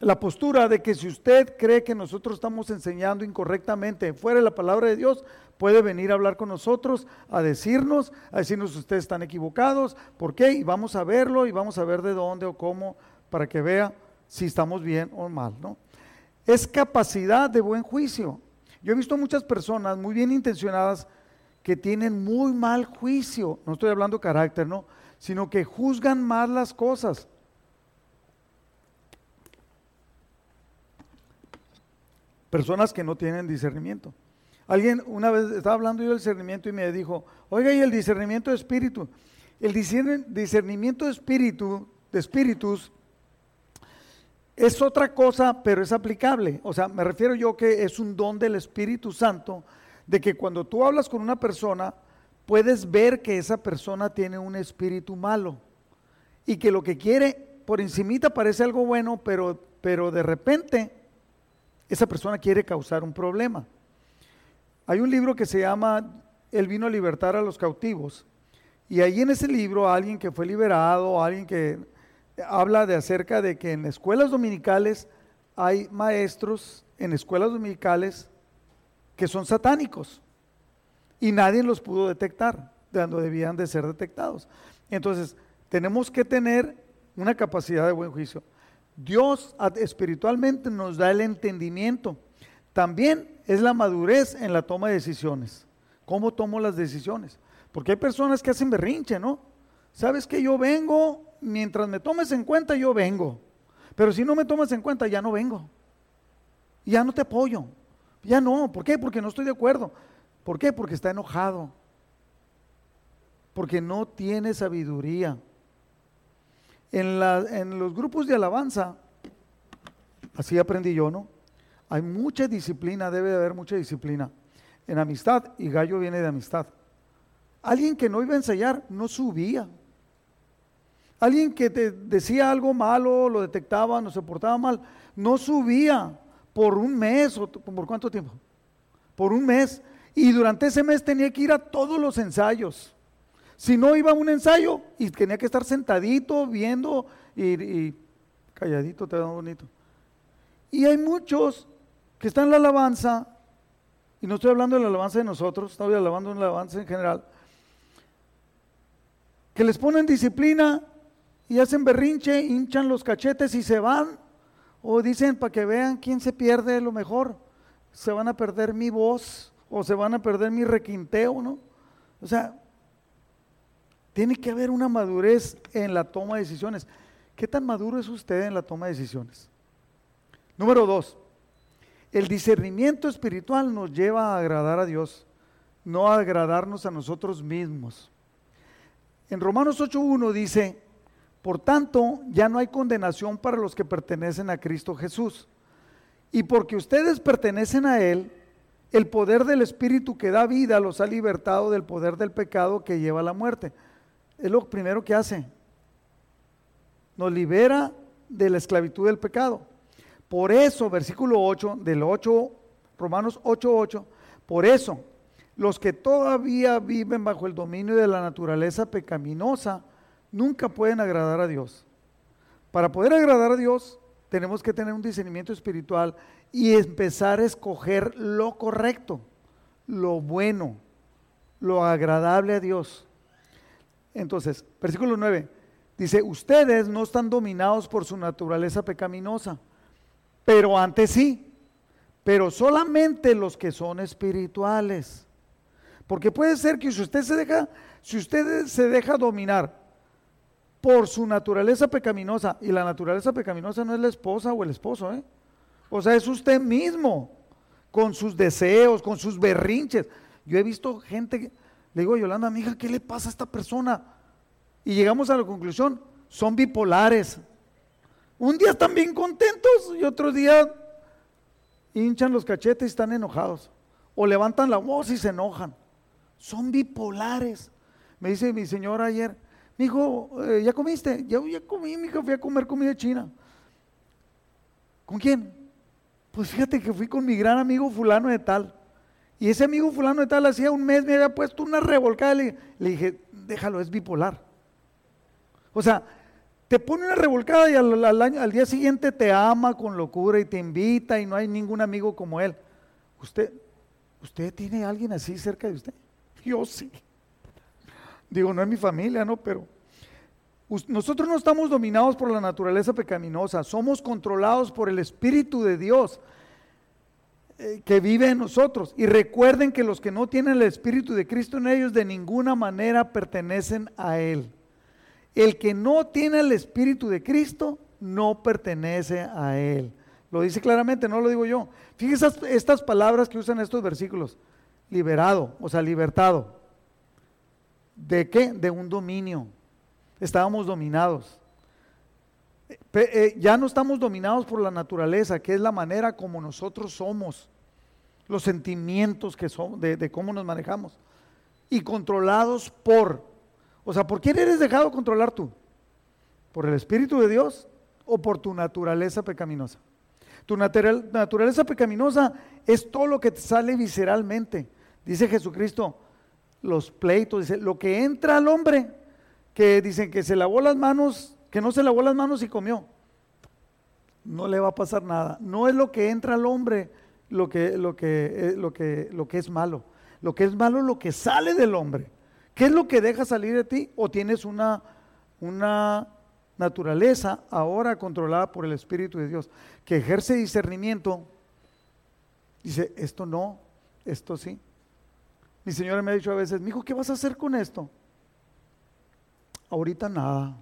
la postura de que si usted cree que nosotros estamos enseñando incorrectamente fuera de la palabra de Dios, puede venir a hablar con nosotros, a decirnos, a decirnos ustedes están equivocados, ¿por qué? Y vamos a verlo y vamos a ver de dónde o cómo para que vea si estamos bien o mal, ¿no? Es capacidad de buen juicio. Yo he visto muchas personas muy bien intencionadas que tienen muy mal juicio, no estoy hablando carácter, no, sino que juzgan mal las cosas. Personas que no tienen discernimiento. Alguien una vez estaba hablando yo del discernimiento y me dijo, oiga, ¿y el discernimiento de espíritu? El discernimiento de espíritu, de espíritus, es otra cosa, pero es aplicable. O sea, me refiero yo que es un don del Espíritu Santo, de que cuando tú hablas con una persona, puedes ver que esa persona tiene un espíritu malo y que lo que quiere por encimita parece algo bueno, pero, pero de repente esa persona quiere causar un problema. Hay un libro que se llama Él vino a libertar a los cautivos y ahí en ese libro alguien que fue liberado, alguien que habla de acerca de que en escuelas dominicales hay maestros en escuelas dominicales que son satánicos y nadie los pudo detectar cuando debían de ser detectados. Entonces, tenemos que tener una capacidad de buen juicio. Dios espiritualmente nos da el entendimiento. También es la madurez en la toma de decisiones. ¿Cómo tomo las decisiones? Porque hay personas que hacen berrinche, ¿no? Sabes que yo vengo mientras me tomes en cuenta, yo vengo. Pero si no me tomas en cuenta, ya no vengo. Ya no te apoyo. Ya no. ¿Por qué? Porque no estoy de acuerdo. ¿Por qué? Porque está enojado. Porque no tiene sabiduría. En, en los grupos de alabanza, así aprendí yo, ¿no? Hay mucha disciplina, debe de haber mucha disciplina. En amistad, y gallo viene de amistad. Alguien que no iba a ensayar, no subía. Alguien que te decía algo malo, lo detectaba, no se portaba mal, no subía por un mes o por cuánto tiempo? Por un mes. Y durante ese mes tenía que ir a todos los ensayos. Si no iba a un ensayo y tenía que estar sentadito viendo y, calladito, te da bonito. Y hay muchos que están en la alabanza, y no estoy hablando de la alabanza de nosotros, estoy hablando de la alabanza en general, que les ponen disciplina y hacen berrinche, hinchan los cachetes y se van, o dicen para que vean quién se pierde lo mejor, se van a perder mi voz, o se van a perder mi requinteo, ¿no? O sea, tiene que haber una madurez en la toma de decisiones. ¿Qué tan maduro es usted en la toma de decisiones? Número dos, el discernimiento espiritual nos lleva a agradar a Dios, no a agradarnos a nosotros mismos. En Romanos 8.1 dice, por tanto, ya no hay condenación para los que pertenecen a Cristo Jesús. Y porque ustedes pertenecen a Él, el poder del Espíritu que da vida los ha libertado del poder del pecado que lleva a la muerte. Es lo primero que hace. Nos libera de la esclavitud del pecado. Por eso, versículo 8, del 8, Romanos 8:8, por eso, los que todavía viven bajo el dominio de la naturaleza pecaminosa nunca pueden agradar a Dios. Para poder agradar a Dios, tenemos que tener un discernimiento espiritual y empezar a escoger lo correcto, lo bueno, lo agradable a Dios. Entonces, versículo 9, dice, ustedes no están dominados por su naturaleza pecaminosa, pero antes sí, pero solamente los que son espirituales. Porque puede ser que si usted se deja, si usted se deja dominar por su naturaleza pecaminosa, y la naturaleza pecaminosa no es la esposa o el esposo, ¿eh? o sea, es usted mismo, con sus deseos, con sus berrinches. Yo he visto gente, le digo Yolanda, amiga, ¿qué le pasa a esta persona? Y llegamos a la conclusión, son bipolares. Un día están bien contentos y otro día hinchan los cachetes y están enojados. O levantan la voz y se enojan. Son bipolares. Me dice mi señora ayer, mi hijo, eh, ¿ya comiste? Ya, ya comí, mi hijo, fui a comer comida china. ¿Con quién? Pues fíjate que fui con mi gran amigo fulano de tal. Y ese amigo fulano de tal hacía un mes me había puesto una revolcada. Le, le dije, déjalo, es bipolar. O sea, te pone una revolcada y al, al, día siguiente te ama con locura y te invita y no hay ningún amigo como él. ¿Usted, ¿Usted tiene alguien así cerca de usted? Yo sí. Digo, no es mi familia, ¿no? Pero nosotros no estamos dominados por la naturaleza pecaminosa, somos controlados por el Espíritu de Dios eh, que vive en nosotros. Y recuerden que los que no tienen el Espíritu de Cristo en ellos de ninguna manera pertenecen a Él. El que no tiene el Espíritu de Cristo no pertenece a Él. Lo dice claramente, no lo digo yo. Fíjense estas palabras que usan estos versículos liberado, o sea, libertado. ¿De qué? De un dominio. Estábamos dominados. Eh, ya no estamos dominados por la naturaleza, que es la manera como nosotros somos, los sentimientos que de, de cómo nos manejamos, y controlados por. O sea, ¿por quién eres dejado controlar tú? ¿Por el Espíritu de Dios o por tu naturaleza pecaminosa? Tu naturaleza pecaminosa es todo lo que te sale visceralmente. Dice Jesucristo, los pleitos, dice, lo que entra al hombre, que dicen que se lavó las manos, que no se lavó las manos y comió. No le va a pasar nada. No es lo que entra al hombre lo que, lo que, eh, lo que, lo que es malo. Lo que es malo es lo que sale del hombre. ¿Qué es lo que deja salir de ti? ¿O tienes una, una naturaleza ahora controlada por el Espíritu de Dios que ejerce discernimiento? Dice, esto no, esto sí. Mi señora me ha dicho a veces, mi hijo, ¿qué vas a hacer con esto? Ahorita nada,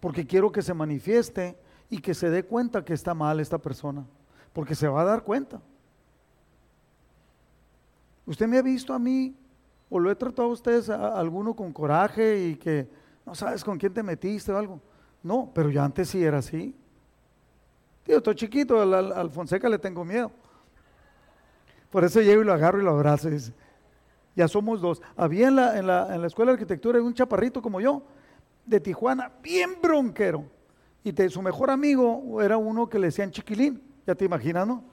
porque quiero que se manifieste y que se dé cuenta que está mal esta persona, porque se va a dar cuenta. Usted me ha visto a mí, o lo he tratado a ustedes, a, alguno con coraje y que no sabes con quién te metiste o algo. No, pero yo antes sí era así. Tío, estoy chiquito, al, Fonseca le tengo miedo. Por eso llego y lo agarro y lo abrazo y dice, ya somos dos. Había en la, en la, escuela de arquitectura un chaparrito como yo, de Tijuana, bien bronquero. Y su mejor amigo era uno que le decían chiquilín, ya te imaginas, ¿no?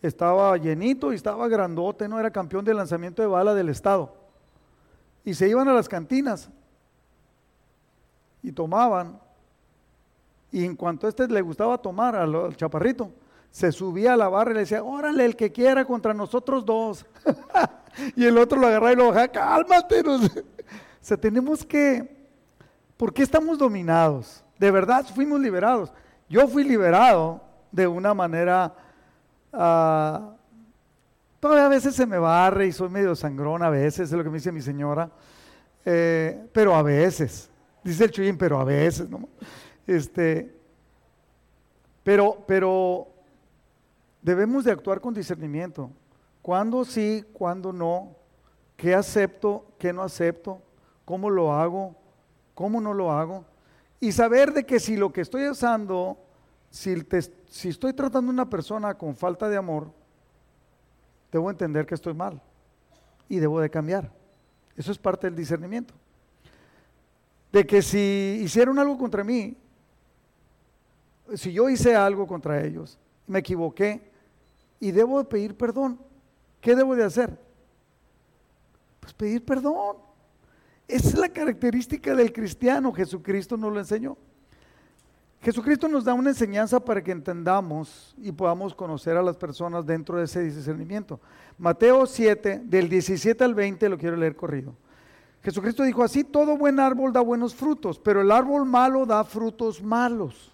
Estaba llenito y estaba grandote, ¿no? Era campeón de lanzamiento de bala del estado. Y se iban a las cantinas y tomaban. Y en cuanto a este le gustaba tomar al, chaparrito, se subía a la barra y le decía, órale, el que quiera contra nosotros dos. (laughs) (laughs) y el otro lo agarraba y lo bajaba, cálmate. (laughs) o sea, tenemos que, ¿por qué estamos dominados? De verdad fuimos liberados. Yo fui liberado de una manera, uh, todavía a veces se me barre y soy medio sangrón a veces, es lo que me dice mi señora, eh, pero a veces, dice el Chuyín, pero a veces, ¿no? Este, pero, pero debemos de actuar con discernimiento. ¿Cuándo sí, cuándo no? ¿Qué acepto, qué no acepto? ¿Cómo lo hago? ¿Cómo no lo hago? Y saber de que si lo que estoy usando, si, si estoy tratando a una persona con falta de amor, debo entender que estoy mal y debo de cambiar. Eso es parte del discernimiento. De que si hicieron algo contra mí, si yo hice algo contra ellos, me equivoqué, y debo de pedir perdón. ¿Qué debo de hacer? Pues pedir perdón. Esa es la característica del cristiano. Jesucristo nos lo enseñó. Jesucristo nos da una enseñanza para que entendamos y podamos conocer a las personas dentro de ese discernimiento. Mateo 7, del 17 al 20, lo quiero leer corrido. Jesucristo dijo así, todo buen árbol da buenos frutos, pero el árbol malo da frutos malos.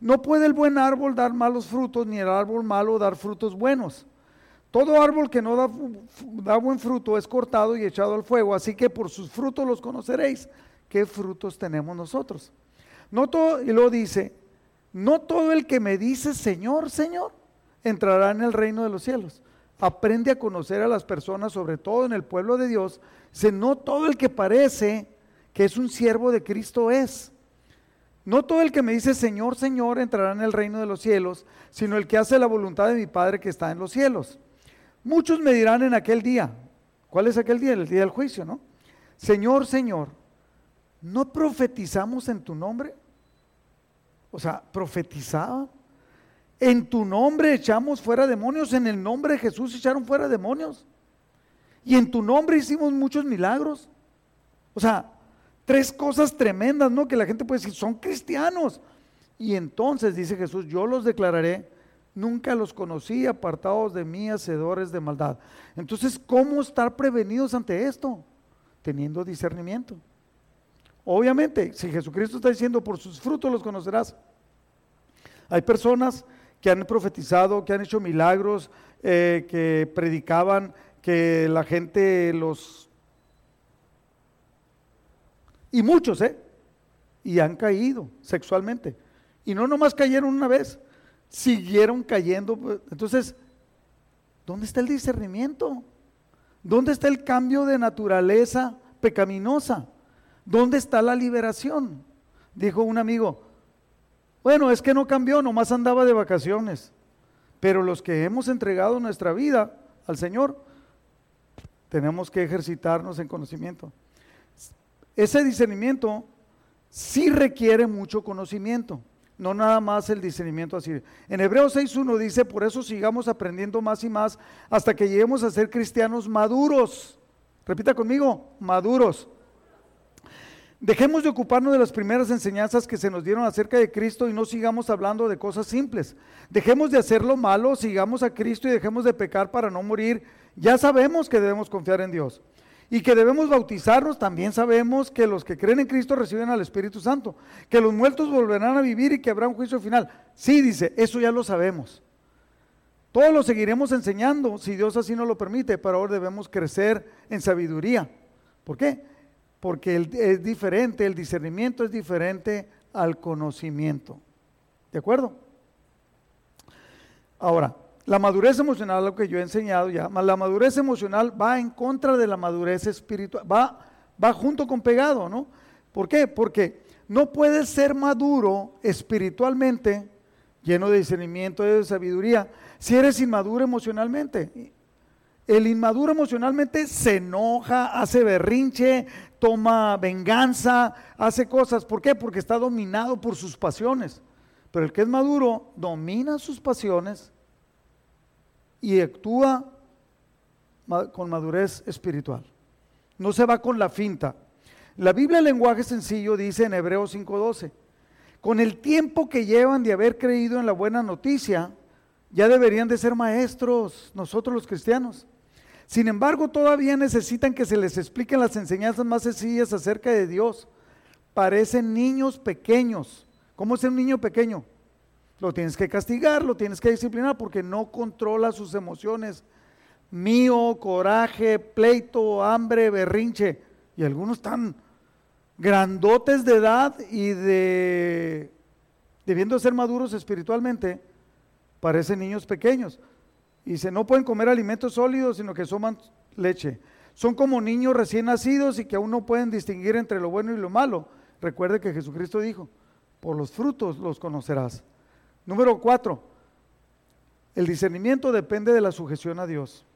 No puede el buen árbol dar malos frutos, ni el árbol malo dar frutos buenos. Todo árbol que no da, buen fruto es cortado y echado al fuego, así que por sus frutos los conoceréis. ¿Qué frutos tenemos nosotros? No todo, y lo dice, no todo el que me dice Señor, Señor, entrará en el reino de los cielos. Aprende a conocer a las personas, sobre todo en el pueblo de Dios. Se no todo el que parece que es un siervo de Cristo es. No todo el que me dice Señor, Señor entrará en el reino de los cielos, sino el que hace la voluntad de mi Padre que está en los cielos. Muchos me dirán en aquel día, ¿cuál es aquel día? El día del juicio, ¿no? Señor, Señor, ¿no profetizamos en tu nombre? O sea, profetizaban. En tu nombre echamos fuera demonios, en el nombre de Jesús echaron fuera demonios. Y en tu nombre hicimos muchos milagros. O sea, Tres cosas tremendas, ¿no? Que la gente puede decir, son cristianos. Y entonces dice Jesús, yo los declararé, nunca los conocí, apartados de mí, hacedores de maldad. Entonces, ¿cómo estar prevenidos ante esto? Teniendo discernimiento. Obviamente, si Jesucristo está diciendo, por sus frutos los conocerás. Hay personas que han profetizado, que han hecho milagros, eh, que predicaban, que la gente los y muchos, ¿eh? Y han caído sexualmente. Y no nomás cayeron una vez, siguieron cayendo. Entonces, ¿dónde está el discernimiento? ¿Dónde está el cambio de naturaleza pecaminosa? ¿Dónde está la liberación? Dijo un amigo, bueno, es que no cambió, nomás andaba de vacaciones. Pero los que hemos entregado nuestra vida al Señor, tenemos que ejercitarnos en conocimiento. Ese discernimiento sí requiere mucho conocimiento, no nada más el discernimiento así. En Hebreos 6.1 dice, por eso sigamos aprendiendo más y más hasta que lleguemos a ser cristianos maduros. Repita conmigo, maduros. Dejemos de ocuparnos de las primeras enseñanzas que se nos dieron acerca de Cristo y no sigamos hablando de cosas simples. Dejemos de hacer lo malo, sigamos a Cristo y dejemos de pecar para no morir. Ya sabemos que debemos confiar en Dios y que debemos bautizarnos, también sabemos que los que creen en Cristo reciben al Espíritu Santo, que los muertos volverán a vivir y que habrá un juicio final. Sí, dice, eso ya lo sabemos. Todos lo seguiremos enseñando si Dios así nos lo permite, pero ahora debemos crecer en sabiduría. ¿Por qué? Porque es diferente, el discernimiento es diferente al conocimiento. ¿De acuerdo? Ahora, la madurez emocional, lo que yo he enseñado ya, la madurez emocional va en contra de la madurez espiritual, va, va junto con pegado, ¿no? ¿Por qué? Porque no puedes ser maduro espiritualmente, lleno de discernimiento, de sabiduría, si eres inmaduro emocionalmente. El inmaduro emocionalmente se enoja, hace berrinche, toma venganza, hace cosas. ¿Por qué? Porque está dominado por sus pasiones. Pero el que es maduro domina sus pasiones y actúa con madurez espiritual. No se va con la finta. La Biblia en lenguaje sencillo dice en Hebreos 5:12, con el tiempo que llevan de haber creído en la buena noticia, Ya deberían de ser maestros nosotros los cristianos. Sin embargo, todavía necesitan que se les expliquen las enseñanzas más sencillas acerca de Dios. Parecen niños pequeños. ¿Cómo es un niño pequeño? Lo tienes que castigar, lo tienes que disciplinar porque no controla sus emociones. Mío, coraje, pleito, hambre, berrinche. Y algunos están grandotes de edad y de debiendo ser maduros espiritualmente, parecen niños pequeños. Y dice, no pueden comer alimentos sólidos, sino que toman leche. Son como niños recién nacidos y que aún no pueden distinguir entre lo bueno y lo malo. Recuerde que Jesucristo dijo, por los frutos los conocerás. Número cuatro, el discernimiento depende de la sujeción a Dios.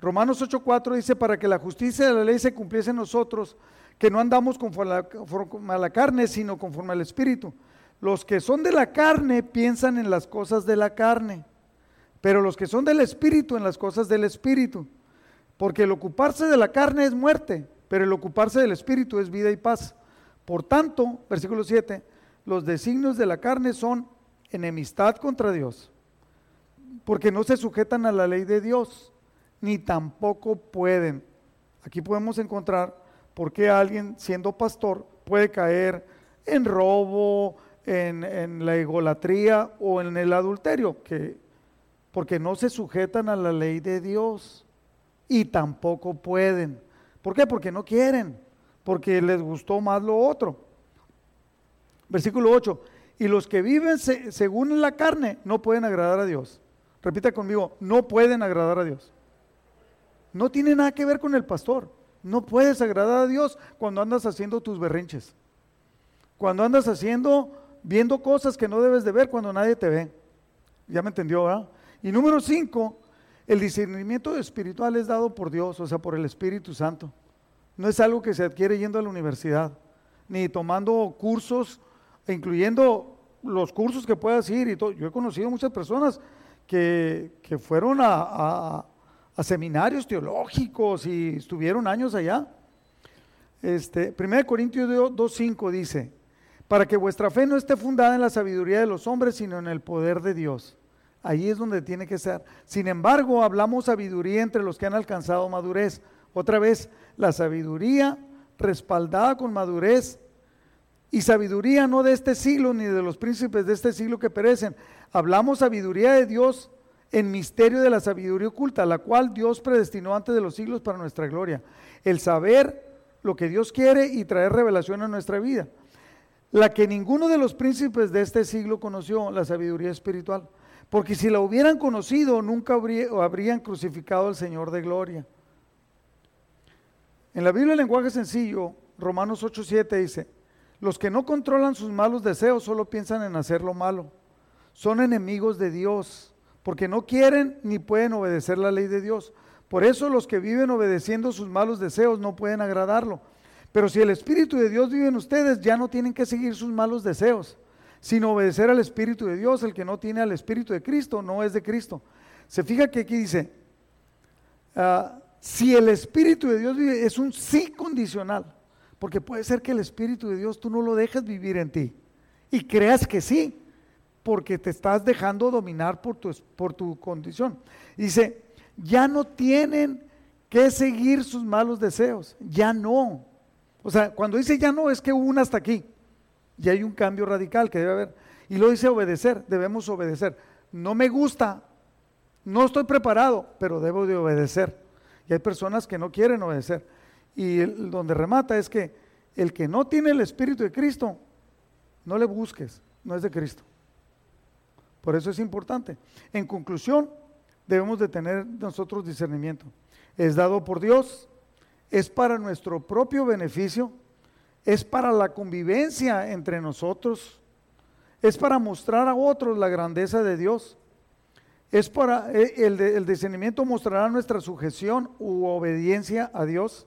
Romanos 8:4 dice, para que la justicia de la ley se cumpliese en nosotros, que no andamos conforme a la carne, sino conforme al Espíritu. Los que son de la carne piensan en las cosas de la carne, pero los que son del Espíritu en las cosas del Espíritu. Porque el ocuparse de la carne es muerte, pero el ocuparse del Espíritu es vida y paz. Por tanto, versículo 7, los designios de la carne son enemistad contra Dios, porque no se sujetan a la ley de Dios, ni tampoco pueden. Aquí podemos encontrar por qué alguien siendo pastor puede caer en robo, en, la egolatría o en el adulterio, que, porque no se sujetan a la ley de Dios y tampoco pueden. ¿Por qué? Porque no quieren, porque les gustó más lo otro. Versículo 8, y los que viven según la carne no pueden agradar a Dios. Repita conmigo, no pueden agradar a Dios. No tiene nada que ver con el pastor. No puedes agradar a Dios cuando andas haciendo tus berrinches. Cuando andas haciendo viendo cosas que no debes de ver cuando nadie te ve. Ya me entendió, ¿verdad? Y número cinco, el discernimiento espiritual es dado por Dios, o sea, por el Espíritu Santo. No es algo que se adquiere yendo a la universidad, ni tomando cursos, incluyendo los cursos que puedas ir y todo. Yo he conocido muchas personas que, fueron a, a, seminarios teológicos y estuvieron años allá. Este, 1 Corintios 2.5 dice, para que vuestra fe no esté fundada en la sabiduría de los hombres, sino en el poder de Dios. Ahí es donde tiene que ser. Sin embargo, hablamos sabiduría entre los que han alcanzado madurez. Otra vez, la sabiduría respaldada con madurez y sabiduría no de este siglo ni de los príncipes de este siglo que perecen. Hablamos sabiduría de Dios en misterio de la sabiduría oculta, la cual Dios predestinó antes de los siglos para nuestra gloria. El saber lo que Dios quiere y traer revelación a nuestra vida la que ninguno de los príncipes de este siglo conoció, la sabiduría espiritual. Porque si la hubieran conocido, nunca habrían crucificado al Señor de gloria. En la Biblia, el lenguaje sencillo, Romanos 8:7 dice: Los que no controlan sus malos deseos solo piensan en hacer lo malo. Son enemigos de Dios, porque no quieren ni pueden obedecer la ley de Dios. Por eso los que viven obedeciendo sus malos deseos no pueden agradarlo. Pero si el Espíritu de Dios vive en ustedes, ya no tienen que seguir sus malos deseos, sino obedecer al Espíritu de Dios. El que no tiene al Espíritu de Cristo no es de Cristo. Se fija que aquí dice, ah, si el Espíritu de Dios vive, es un sí condicional, porque puede ser que el Espíritu de Dios tú no lo dejes vivir en ti y creas que sí, porque te estás dejando dominar por tu, por tu condición. Dice, ya no tienen que seguir sus malos deseos, ya no. O sea, cuando dice ya no, es que hubo un hasta aquí. Y hay un cambio radical que debe haber. Y lo dice obedecer, debemos obedecer. No me gusta, no estoy preparado, pero debo de obedecer. Y hay personas que no quieren obedecer. Y donde remata es que el que no tiene el Espíritu de Cristo, no le busques, no es de Cristo. Por eso es importante. En conclusión, debemos de tener nosotros discernimiento. Es dado por Dios, es para nuestro propio beneficio, es para la convivencia entre nosotros, es para mostrar a otros la grandeza de Dios, es para eh, el, el discernimiento mostrará nuestra sujeción u obediencia a Dios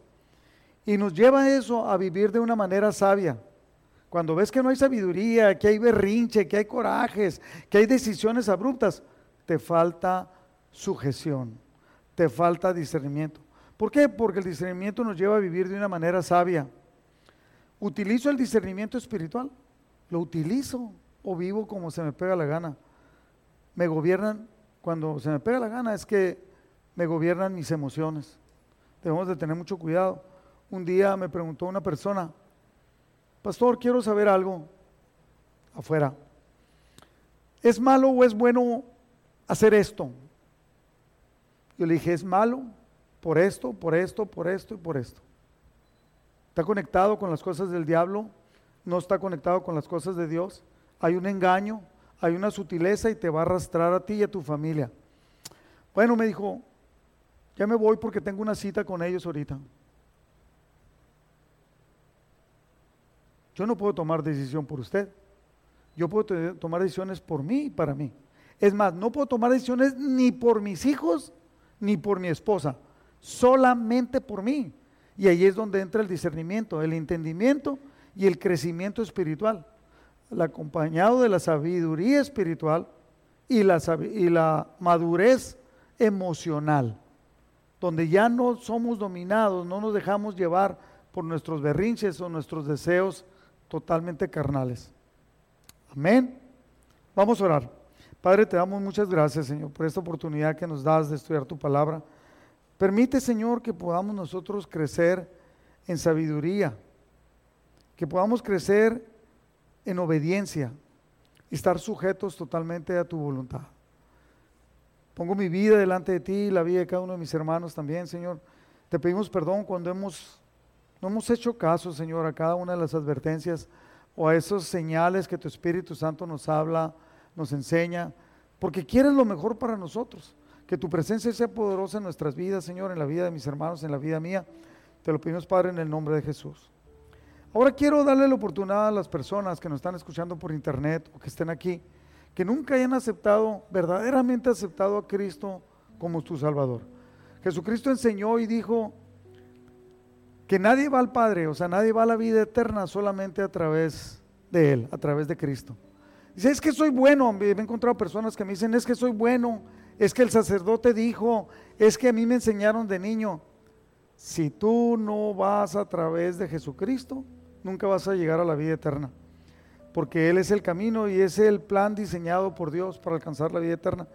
y nos lleva eso a vivir de una manera sabia. Cuando ves que no hay sabiduría, que hay berrinche, que hay corajes, que hay decisiones abruptas, te falta sujeción, te falta discernimiento. ¿Por qué? Porque el discernimiento nos lleva a vivir de una manera sabia. ¿Utilizo el discernimiento espiritual? ¿Lo utilizo o vivo como se me pega la gana? ¿Me gobiernan cuando se me pega la gana es que me gobiernan mis emociones. Debemos de tener mucho cuidado. Un día me preguntó una persona, pastor, quiero saber algo afuera. ¿Es malo o es bueno hacer esto? Yo le dije, es malo por esto, por esto, por esto y por esto. Está conectado con las cosas del diablo, no está conectado con las cosas de Dios. Hay un engaño, hay una sutileza y te va a arrastrar a ti y a tu familia. Bueno, me dijo, ya me voy porque tengo una cita con ellos ahorita. Yo no puedo tomar decisión por usted. Yo puedo tomar decisiones por mí y para mí. Es más, no puedo tomar decisiones ni por mis hijos ni por mi esposa, solamente por mí. Y ahí es donde entra el discernimiento, el entendimiento y el crecimiento espiritual, el acompañado de la sabiduría espiritual y la, y la madurez emocional, donde ya no somos dominados, no nos dejamos llevar por nuestros berrinches o nuestros deseos totalmente carnales. Amén. Vamos a orar. Padre, te damos muchas gracias, Señor, por esta oportunidad que nos das de estudiar tu palabra. Permite, Señor, que podamos nosotros crecer en sabiduría, que podamos crecer en obediencia y estar sujetos totalmente a tu voluntad. Pongo mi vida delante de ti y la vida de cada uno de mis hermanos también, Señor. Te pedimos perdón cuando hemos, no hemos hecho caso, Señor, a cada una de las advertencias o a esos señales que tu Espíritu Santo nos habla, nos enseña, porque quieres lo mejor para nosotros. Que tu presencia sea poderosa en nuestras vidas, Señor, en la vida de mis hermanos, en la vida mía. Te lo pedimos, Padre, en el nombre de Jesús. Ahora quiero darle la oportunidad a las personas que nos están escuchando por internet o que estén aquí, que nunca hayan aceptado, verdaderamente aceptado a Cristo como tu Salvador. Jesucristo enseñó y dijo que nadie va al Padre, o sea, nadie va a la vida eterna solamente a través de Él, a través de Cristo. Dice, es que soy bueno. Me he encontrado personas que me dicen, es que soy bueno. Es que el sacerdote dijo, es que a mí me enseñaron de niño. Si tú no vas a través de Jesucristo, nunca vas a llegar a la vida eterna. Porque Él es el camino y es el plan diseñado por Dios para alcanzar la vida eterna.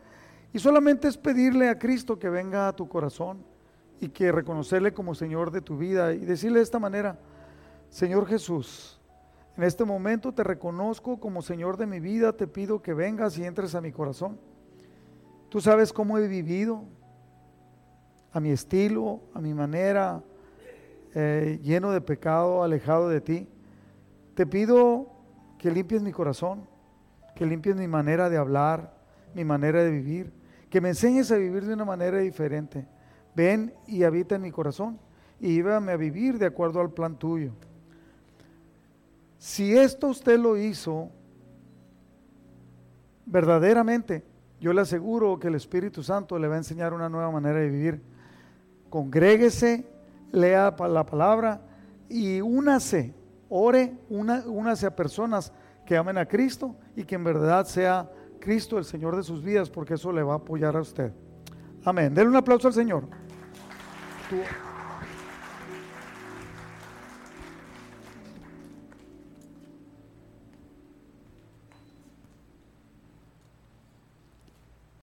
Y solamente es pedirle a Cristo que venga a tu corazón y que reconocerle como Señor de tu vida y decirle de esta manera, Señor Jesús, en este momento te reconozco como Señor de mi vida, te pido que vengas y entres a mi corazón. Tú sabes cómo he vivido, a mi estilo, a mi manera, eh, lleno de pecado, alejado de ti. Te pido que limpies mi corazón, que limpies mi manera de hablar, mi manera de vivir, que me enseñes a vivir de una manera diferente. Ven y habita en mi corazón y llévame a vivir de acuerdo al plan tuyo. Si esto usted lo hizo verdaderamente, yo le aseguro que el Espíritu Santo le va a enseñar una nueva manera de vivir. Congréguese, lea la palabra y únase, ore, únase a personas que amen a Cristo y que en verdad sea Cristo el Señor de sus vidas, porque eso le va a apoyar a usted. Amén. Denle un aplauso al Señor. 多